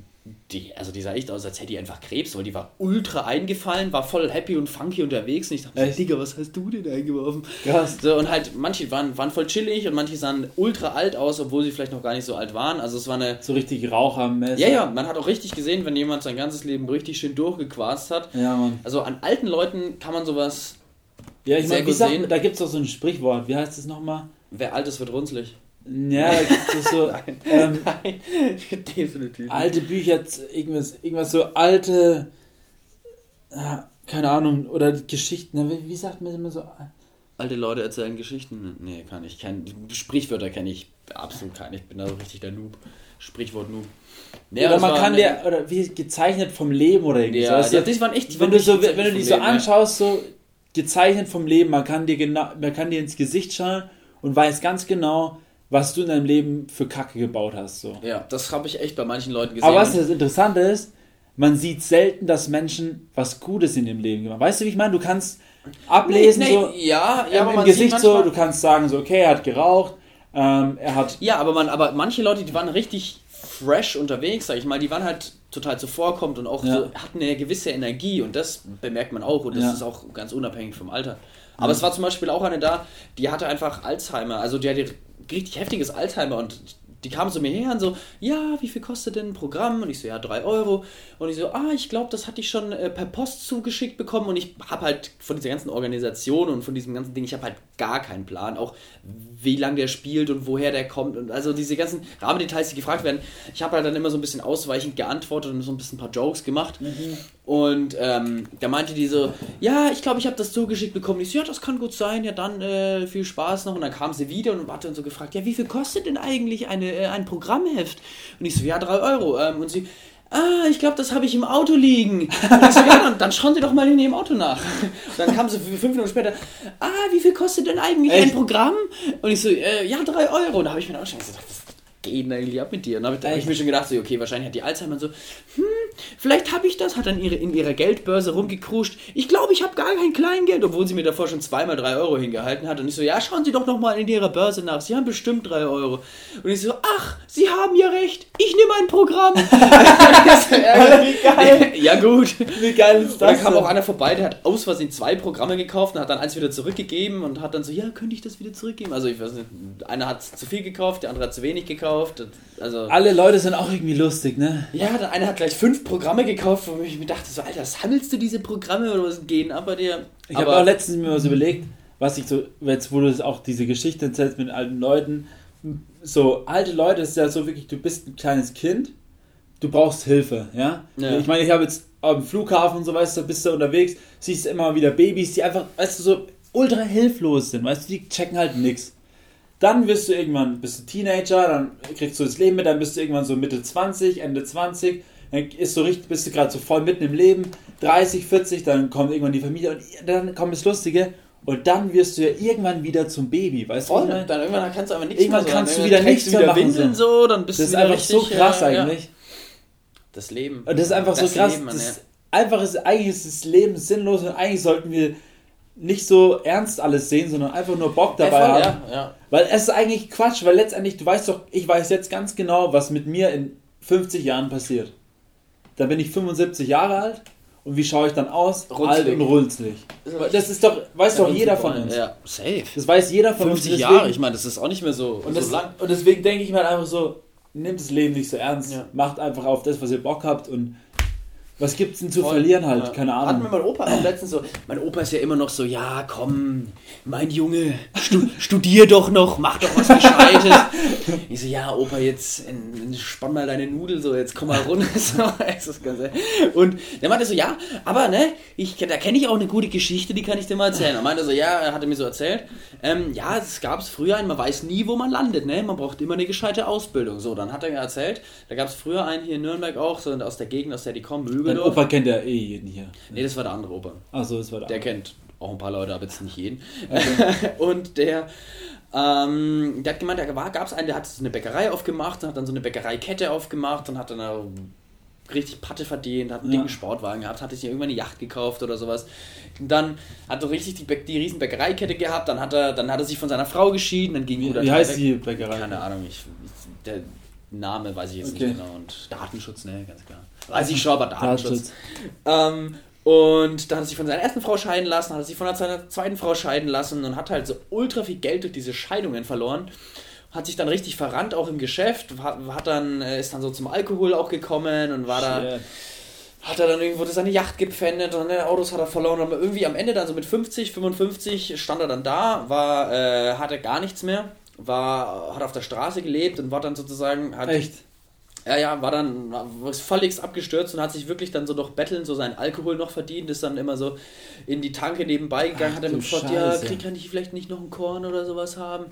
die, also die sah echt aus, als hätte die einfach Krebs, weil die war ultra eingefallen, war voll happy und funky unterwegs. Und ich dachte, Echt? Digga, was hast du denn eingeworfen? Krass. So, und halt, manche waren, waren voll chillig und manche sahen ultra alt aus, obwohl sie vielleicht noch gar nicht so alt waren. Also es war eine. So richtig rauchermäßig. Ja, ja, man hat auch richtig gesehen, wenn jemand sein ganzes Leben richtig schön durchgequarzt hat. Ja, Mann. Also an alten Leuten kann man sowas. Ja, ich meine, da gibt es doch so ein Sprichwort. Wie heißt es nochmal? Wer alt ist, wird runzlig. Ja, da gibt es so ähm, Nein, definitiv. alte Bücher, irgendwas, irgendwas so alte, ah, keine Ahnung, oder Geschichten. na, Wie, wie sagt man immer so? Alte Leute erzählen Geschichten? Nee, kann ich. Kein, Sprichwörter kenne ich absolut keine. Ich bin da so richtig der Noob. Sprichwort Noob. Ja, oder man kann dir, oder wie gezeichnet vom Leben oder irgendwie Ja, so. ja, das waren echt. die wenn du so, wenn du die so Leben, anschaust, so gezeichnet vom Leben, man kann dir genau, man kann dir ins Gesicht schauen und weiß ganz genau, was du in deinem Leben für Kacke gebaut hast. So. Ja, das habe ich echt bei manchen Leuten gesehen. Aber was das Interessante ist, man sieht selten, dass Menschen was Gutes in dem Leben gemacht haben. Weißt du, wie ich meine? Du kannst ablesen, Nee, nee, so ja, ja, im, aber im Gesicht so, du kannst sagen, so, okay, er hat geraucht, ähm, er hat. Ja, aber man, aber manche Leute, die waren richtig fresh unterwegs, sag ich mal, die waren halt total zuvorkommend und auch Ja. so, hatten eine gewisse Energie und das bemerkt man auch und das Ja. ist auch ganz unabhängig vom Alter. Aber es war zum Beispiel auch eine da, die hatte einfach Alzheimer, also die hatte richtig heftiges Alzheimer und die kam zu mir her und so, ja, wie viel kostet denn ein Programm? Und ich so, ja, drei Euro. Und ich so, ah, ich glaube, das hatte ich schon äh, per Post zugeschickt bekommen und ich habe halt von dieser ganzen Organisation und von diesem ganzen Ding, ich habe halt gar keinen Plan, auch wie lange der spielt und woher der kommt und also diese ganzen Rahmendetails, die gefragt werden. Ich habe halt dann immer so ein bisschen ausweichend geantwortet und so ein bisschen ein paar Jokes gemacht. Und ähm, da meinte die so, ja, ich glaube, ich habe das zugeschickt bekommen. Ich so, ja, das kann gut sein, ja, dann äh, viel Spaß noch. Und dann kam sie wieder und hat dann so gefragt, ja, wie viel kostet denn eigentlich eine, äh, ein Programmheft? Und ich so, ja, drei Euro. Ähm, und sie, ah, ich glaube, das habe ich im Auto liegen. Und ich so, ja, dann, dann schauen Sie doch mal in Ihrem Auto nach. Und dann kam sie fünf Minuten später, ah, wie viel kostet denn eigentlich ein Echt? Programm? Und ich so, äh, ja, drei Euro. Und da habe ich mir dann auch schon gesagt, was geht denn eigentlich ab mit dir? Und dann habe hab ich mir schon gedacht, so, okay, wahrscheinlich hat die Alzheimer so, hm, vielleicht habe ich das, hat dann ihre, in ihrer Geldbörse rumgekruscht. Ich glaube, ich habe gar kein Kleingeld, obwohl sie mir davor schon zweimal drei Euro hingehalten hat. Und ich so, ja, schauen Sie doch noch mal in Ihrer Börse nach. Sie haben bestimmt drei Euro. Und ich so, ach, Sie haben ja recht. Ich nehme ein Programm. Wie geil! ja, gut. Wie geil ist Und dann das? kam auch einer vorbei, der hat aus Versehen zwei Programme gekauft und hat dann eins wieder zurückgegeben und hat dann so, ja, könnte ich das wieder zurückgeben? Also ich weiß nicht, einer hat zu viel gekauft, der andere hat zu wenig gekauft. Also Alle Leute sind auch irgendwie lustig, ne? ja, dann einer hat gleich fünf Programme gekauft, wo ich mir dachte, so, Alter, sammelst du diese Programme oder was gehen ab bei dir? Ich habe auch letztens mir was überlegt, was ich so, jetzt wo du das auch diese Geschichte erzählst mit alten Leuten, so alte Leute ist ja so wirklich, du bist ein kleines Kind, du brauchst Hilfe, ja? Ja. Ich meine, ich habe jetzt am Flughafen und so, weißt du, bist du unterwegs, siehst immer wieder Babys, die einfach, weißt du, so ultra hilflos sind, weißt du, die checken halt nix. Dann wirst du irgendwann, bist du Teenager, dann kriegst du das Leben mit, dann bist du irgendwann so Mitte 20, Ende 20, dann ist so richtig, bist du gerade so voll mitten im Leben, 30, 40, dann kommt irgendwann die Familie und dann kommt das Lustige und dann wirst du ja irgendwann wieder zum Baby, weißt du? Voll, meine? dann irgendwann kannst du aber nichts Irgendwann mehr so. kannst du wieder nichts du mehr machen, Windeln so, dann bist Das du ist einfach so krass äh, eigentlich. Ja. Das Leben. Und das ist einfach Das so krass. Leben, Mann, das, einfach ist, eigentlich ist das Leben sinnlos und eigentlich sollten wir nicht so ernst alles sehen, sondern einfach nur Bock dabei Ja, voll, haben. ja, ja. Weil es ist eigentlich Quatsch, weil letztendlich, du weißt doch, ich weiß jetzt ganz genau, was mit mir in 50 Jahren passiert. Da bin ich 75 Jahre alt und wie schaue ich dann aus? Runzlig. Alt und runzlig. Das ist doch, weiß doch jeder von uns. Ja, safe. Das weiß jeder von 50 uns. Jahre, ich meine, das ist auch nicht mehr so, Und, so das, lang. und deswegen denke ich mir halt einfach so, nehmt das Leben nicht so ernst, Ja. macht einfach auf das, was ihr Bock habt und was gibt's denn zu Voll. verlieren halt, Ja. keine Hat mir Ahnung. mein Opa auch letztens so, mein Opa ist ja immer noch so, ja komm, mein Junge, stu, studier doch noch, mach doch was Gescheites. ich so, ja Opa, jetzt spann mal deine Nudel so, jetzt komm mal runter. So, und der meinte so, ja, aber ne, ich, da kenne ich auch eine gute Geschichte, die kann ich dir mal erzählen. Er meinte so, ja, er hatte mir so erzählt, ähm, ja, es gab es früher einen, man weiß nie, wo man landet, ne, man braucht immer eine gescheite Ausbildung. So, dann hat er mir erzählt, da gab es früher einen hier in Nürnberg auch, so aus der Gegend, aus der die kommen, Mögeldorf. Opa kennt ja eh jeden hier. Nee, das war der andere Opa. Achso, das war der. Der kennt auch ein paar Leute, aber jetzt nicht jeden. und der, ähm, der hat gemeint, da gab es einen, der hat so eine Bäckerei aufgemacht, hat dann so eine Bäckereikette aufgemacht und hat dann da richtig Patte verdient, hat einen Ja. dicken Sportwagen gehabt, hatte sich irgendwann eine Yacht gekauft oder sowas. Und dann hat er richtig die, die riesen Bäckereikette gehabt, dann hat er, dann hat er sich von seiner Frau geschieden, dann ging Wie, wie heißt die Bäckerei? Keine Ahnung, ich, ich, der Name weiß ich jetzt Okay. nicht genau. Und Datenschutz, ne, ganz klar. Weiß ich schon, aber Datenschutz. Ähm, und dann hat er sich von seiner ersten Frau scheiden lassen, hat er sich von seiner zweiten Frau scheiden lassen und hat halt so ultra viel Geld durch diese Scheidungen verloren. Hat sich dann richtig verrannt, auch im Geschäft, hat, hat dann, äh, ist dann so zum Alkohol auch gekommen und war da, hat er dann irgendwo seine Yacht gepfändet und seine Autos hat er verloren. Aber irgendwie am Ende dann so mit 50, 55 stand er dann da, war, äh, hatte gar nichts mehr, war, hat auf der Straße gelebt und war dann sozusagen, hat, Echt? Ja, ja, war dann war völlig abgestürzt und hat sich wirklich dann so durch Betteln so seinen Alkohol noch verdient, ist dann immer so in die Tanke nebenbei gegangen, Ach hat du gefragt, ja, krieg kann ich vielleicht nicht noch einen Korn oder sowas haben?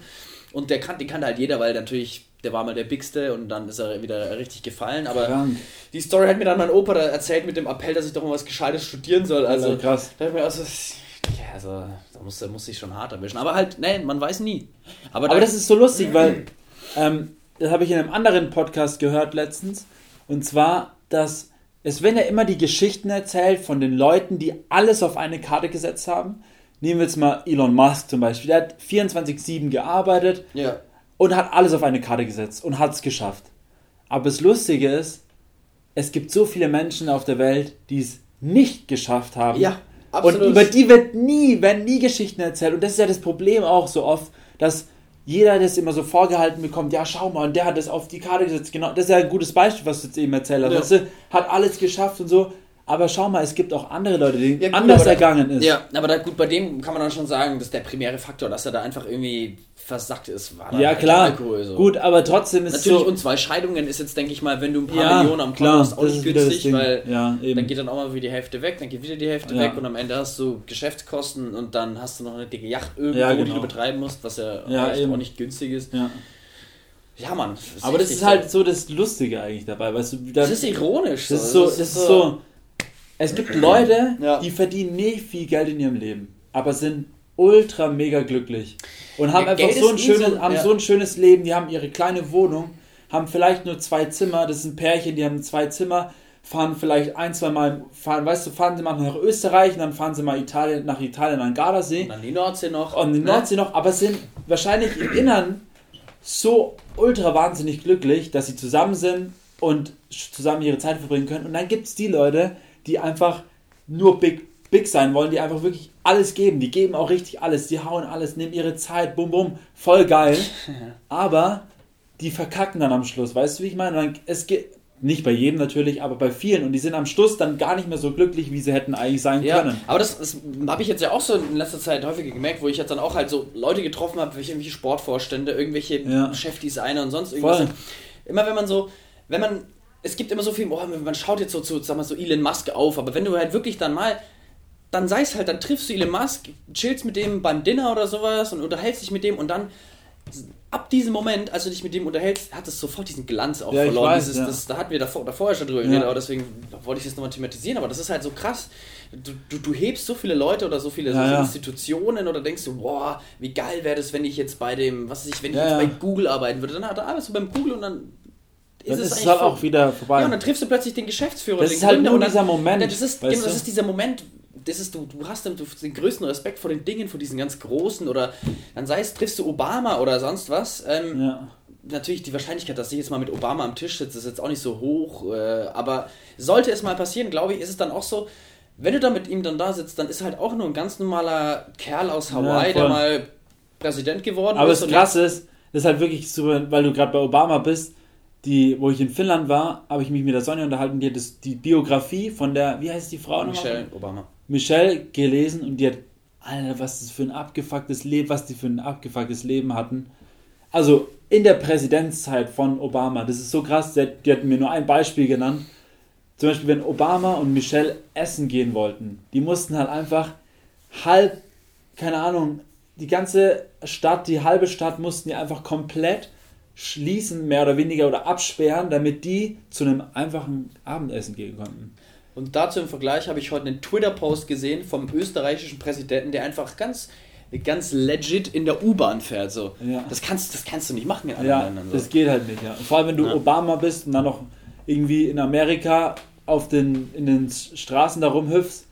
Und der kann, den kannte halt jeder, weil natürlich, der war mal der Bigste und dann ist er wieder richtig gefallen. Aber Krank. die Story hat mir dann mein Opa da erzählt mit dem Appell, dass ich doch mal was Gescheites studieren soll. Also, krass. da ich mir also, ja, also, da muss, da muss ich schon hart erwischen. Aber halt, nein, man weiß nie. Aber, Aber da- das ist so lustig, weil ähm, das habe ich in einem anderen Podcast gehört letztens. Und zwar, dass es werden ja immer die Geschichten erzählt von den Leuten, die alles auf eine Karte gesetzt haben. Nehmen wir jetzt mal Elon Musk zum Beispiel. Der hat 24-7 gearbeitet ja. und hat alles auf eine Karte gesetzt und hat es geschafft. Aber das Lustige ist, es gibt so viele Menschen auf der Welt, die es nicht geschafft haben. Ja, absolut. Und über die wird nie, werden nie Geschichten erzählt. Und das ist ja das Problem auch so oft, dass jeder das immer so vorgehalten bekommt, ja schau mal, und der hat das auf die Karte gesetzt. Genau, das ist ja ein gutes Beispiel, was du jetzt eben erzählt hast. Ja. Weißt du, hat alles geschafft und so. Aber schau mal, es gibt auch andere Leute, denen Ja, gut, anders da- ergangen ist. Ja, aber da, gut, bei dem kann man dann schon sagen, dass der primäre Faktor, dass er da einfach irgendwie versackt ist, war dann Ja, halt klar. Alkohol. So. Gut, aber trotzdem ist Natürlich, so. und zwei Scheidungen ist jetzt, denke ich mal, wenn du ein paar Ja, Millionen am Konto hast, auch nicht günstig, weil Ja, dann geht dann auch mal wieder die Hälfte weg, dann geht wieder die Hälfte weg und am Ende hast du Geschäftskosten und dann hast du noch eine dicke Yacht irgendwo, Ja, die genau. du betreiben musst, was ja, auch nicht günstig ist. ja. Mann. Aber das ist halt so das Lustige eigentlich dabei, weißt du, Das ist ironisch. Das ist so, das ist so. Es gibt Leute, Ja. die verdienen nicht viel Geld in ihrem Leben, aber sind ultra mega glücklich und haben Ja, einfach Geld so ein, eh schönes, so- haben ja. so ein schönes Leben. Die haben ihre kleine Wohnung, haben vielleicht nur zwei Zimmer. Das sind Pärchen, die haben zwei Zimmer, fahren vielleicht ein, zwei Mal, fahren, weißt du, fahren sie mal nach Österreich und dann fahren sie mal Italien, nach Italien an den Gardasee Und dann die Nordsee noch. und die ne? Nordsee noch, aber sind wahrscheinlich im Innern so ultra wahnsinnig glücklich, dass sie zusammen sind und zusammen ihre Zeit verbringen können. Und dann gibt es die Leute, die einfach nur big, big sein wollen, die einfach wirklich alles geben. Die geben auch richtig alles, die hauen alles, nehmen ihre Zeit, bum bum, voll geil. Aber die verkacken dann am Schluss, weißt du, wie ich meine? Es geht nicht bei jedem natürlich, aber bei vielen und die sind am Schluss dann gar nicht mehr so glücklich, wie sie hätten eigentlich sein Ja, können. aber das, das habe ich jetzt ja auch so in letzter Zeit häufiger gemerkt, wo ich jetzt dann auch halt so Leute getroffen habe, welche irgendwelche Sportvorstände, irgendwelche Ja. Chefdesigner und sonst irgendwas. Voll. Immer wenn man so, wenn man, es gibt immer so viel, oh, man schaut jetzt so zu, sag mal so Elon Musk auf, aber wenn du halt wirklich dann mal, dann sei es halt, dann triffst du Elon Musk, chillst mit dem beim Dinner oder sowas und unterhältst dich mit dem und dann ab diesem Moment, als du dich mit dem unterhältst, hat es sofort diesen Glanz auch Ja, verloren. weiß, Dieses, ja. das, da hatten wir davor, davor ja schon drüber Ja. geredet, aber deswegen wollte ich das nochmal thematisieren. Aber das ist halt so krass. Du, du, du hebst so viele Leute oder so viele, so Ja, ja. Institutionen oder denkst du, boah, wie geil wäre das, wenn ich jetzt bei dem, was weiß ich, wenn ich Ja, jetzt ja. bei Google arbeiten würde. Dann hat er arbeitest du beim Google und dann Es ist es halt voll- auch wieder vorbei. Ja, und dann triffst du plötzlich den Geschäftsführer. Das den ist halt Gründer nur und dann- dieser Moment, das ist, weißt genau, das du? ist dieser Moment, das ist, du, du hast den, größten Respekt vor den Dingen, vor diesen ganz großen oder dann sei es, triffst du Obama oder sonst was. Ähm, ja. Natürlich die Wahrscheinlichkeit, dass ich jetzt mal mit Obama am Tisch sitze, ist jetzt auch nicht so hoch. Äh, aber sollte es mal passieren, glaube ich, ist es dann auch so, wenn du da mit ihm dann da sitzt, dann ist halt auch nur ein ganz normaler Kerl aus Hawaii, Ja, der mal Präsident geworden Aber ist. das und Krasse ist, das ist halt wirklich so, weil du gerade bei Obama bist, die, wo ich in Finnland war, habe ich mich mit der Sonja unterhalten, die hat das, die Biografie von der, wie heißt die Frau nochmal? Michelle Obama. Michelle gelesen und die hat, Alter, was das für ein abgefucktes Leben, was die für ein abgefucktes Leben hatten. Also in der Präsidentszeit von Obama, das ist so krass, die hat, die hat mir nur ein Beispiel genannt. Zum Beispiel, wenn Obama und Michelle essen gehen wollten, die mussten halt einfach halb, keine Ahnung, die ganze Stadt, die halbe Stadt mussten die einfach komplett schließen, mehr oder weniger, oder absperren, damit die zu einem einfachen Abendessen gehen konnten. Und dazu im Vergleich habe ich heute einen Twitter-Post gesehen vom österreichischen Präsidenten, der einfach ganz, ganz legit in der U-Bahn fährt. So. Ja. Das, kannst, das kannst du nicht machen in anderen Ja, Ländern. So. das geht halt nicht, ja. Vor allem, wenn du Ja. Obama bist und dann noch irgendwie in Amerika auf den, in den Straßen da rumhüpfst.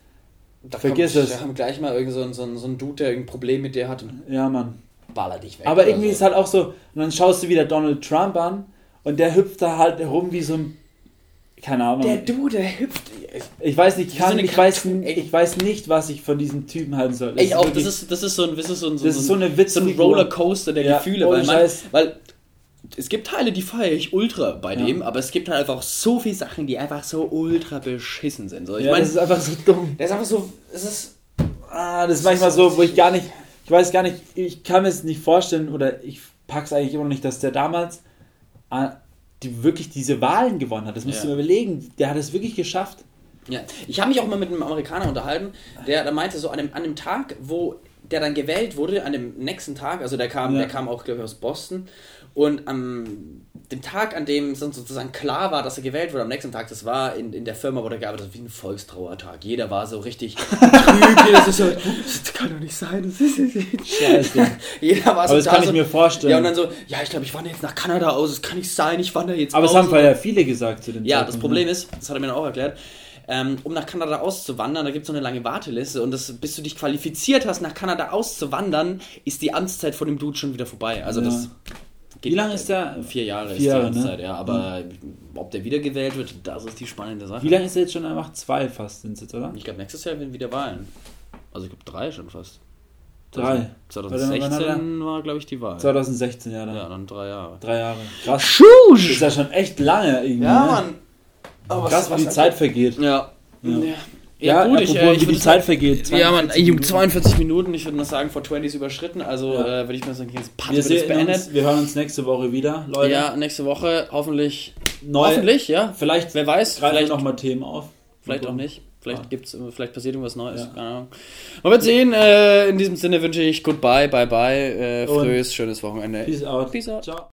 da vergiss kommt, es. Wir haben gleich mal irgend so, ein- so, so ein Dude, der ein Problem mit dir hat Ja, Mann. Baller dich weg. Aber irgendwie so. ist halt auch so, und dann schaust du wieder Donald Trump an und der hüpft da halt herum wie so ein, keine Ahnung. Der Dude, der hüpft. ich weiß nicht, kann, so ich, weiß, ich weiß nicht, was ich von diesem Typen halten soll. Das Ey, auch, das wirklich- ist, das ist so ein, das ist so ein, Das ist so eine so ein. Rollercoaster der Ja, Gefühle, weil, man, weil es gibt Teile, die feiere ich ultra bei Ja. dem, aber es gibt halt einfach so viele Sachen, die einfach so ultra beschissen sind. So, ich ja, meine, das ist einfach so dumm. der ist einfach so, es ist Ah, das ist manchmal so, wo ich gar nicht, ich weiß gar nicht, ich kann mir es nicht vorstellen oder ich pack's eigentlich immer noch nicht, dass der damals ah, die wirklich diese Wahlen gewonnen hat. Das musst Ja. du mir überlegen. Der hat es wirklich geschafft. Ja, ich habe mich auch mal mit einem Amerikaner unterhalten, der, der meinte so an dem, an dem Tag, wo der dann gewählt wurde, an dem nächsten Tag, also der kam, Ja. der kam auch, glaube ich, aus Boston und am dem Tag, an dem so- sozusagen klar war, dass er gewählt wurde, am nächsten Tag, das war in, in der Firma, wo der gearbeitet hat, wie ein Volkstrauertag. Jeder war so richtig trüb, jeder so, das kann doch nicht sein, das ist Scheiße. Jeder war so Aber das da kann so, ich mir vorstellen. Ja, und dann so, ja, ich glaube, ich wandere jetzt nach Kanada aus, das kann nicht sein, ich wandere jetzt Aber es aus. haben ja viele gesagt zu den Ja, das Problem ist, das hat er mir auch erklärt, ähm, um nach Kanada auszuwandern, da gibt es so eine lange Warteliste und das, bis du dich qualifiziert hast, nach Kanada auszuwandern, ist die Amtszeit von dem Dude schon wieder vorbei. Also Ja. das Wie lange ist der? Vier Jahre Vier ist die ne? Amtszeit, ja. Aber ob der wiedergewählt wird, das ist die spannende Sache. Wie lange ist er jetzt schon einfach? Zwei fast sind es jetzt, oder? Ich glaube, nächstes Jahr werden wieder Wahlen. Also ich glaube, drei schon fast. Drei. 2016 war, glaube ich, die Wahl. 2016, ja, dann. Ja, dann drei Jahre. Drei Jahre. Krass. Das ist ja schon echt lange irgendwie. ne? Aber Krass, wie die Zeit vergeht. Ja. Ja. Ja, Ja, gut, ich, äh, wie ich die würde Zeit vergeht. Ja, man, 42 ey, Minuten. 42 Minuten, ich würde mal sagen, vor 20 ist überschritten, also Ja. äh, würde ich mal sagen, jetzt Wir, sehen beendet. uns, wir hören uns nächste Woche wieder, Leute. Ja, nächste Woche hoffentlich. Neu, Hoffentlich, ja. Vielleicht Wer weiß, vielleicht, nochmal Themen auf. vielleicht auch nicht. Vielleicht Ja. gibt's, vielleicht passiert irgendwas Neues. Ja. Keine Ahnung. Man wird sehen. Äh, in diesem Sinne wünsche ich Goodbye, bye bye, äh, frühes, schönes Wochenende. Peace out. Peace out. Ciao.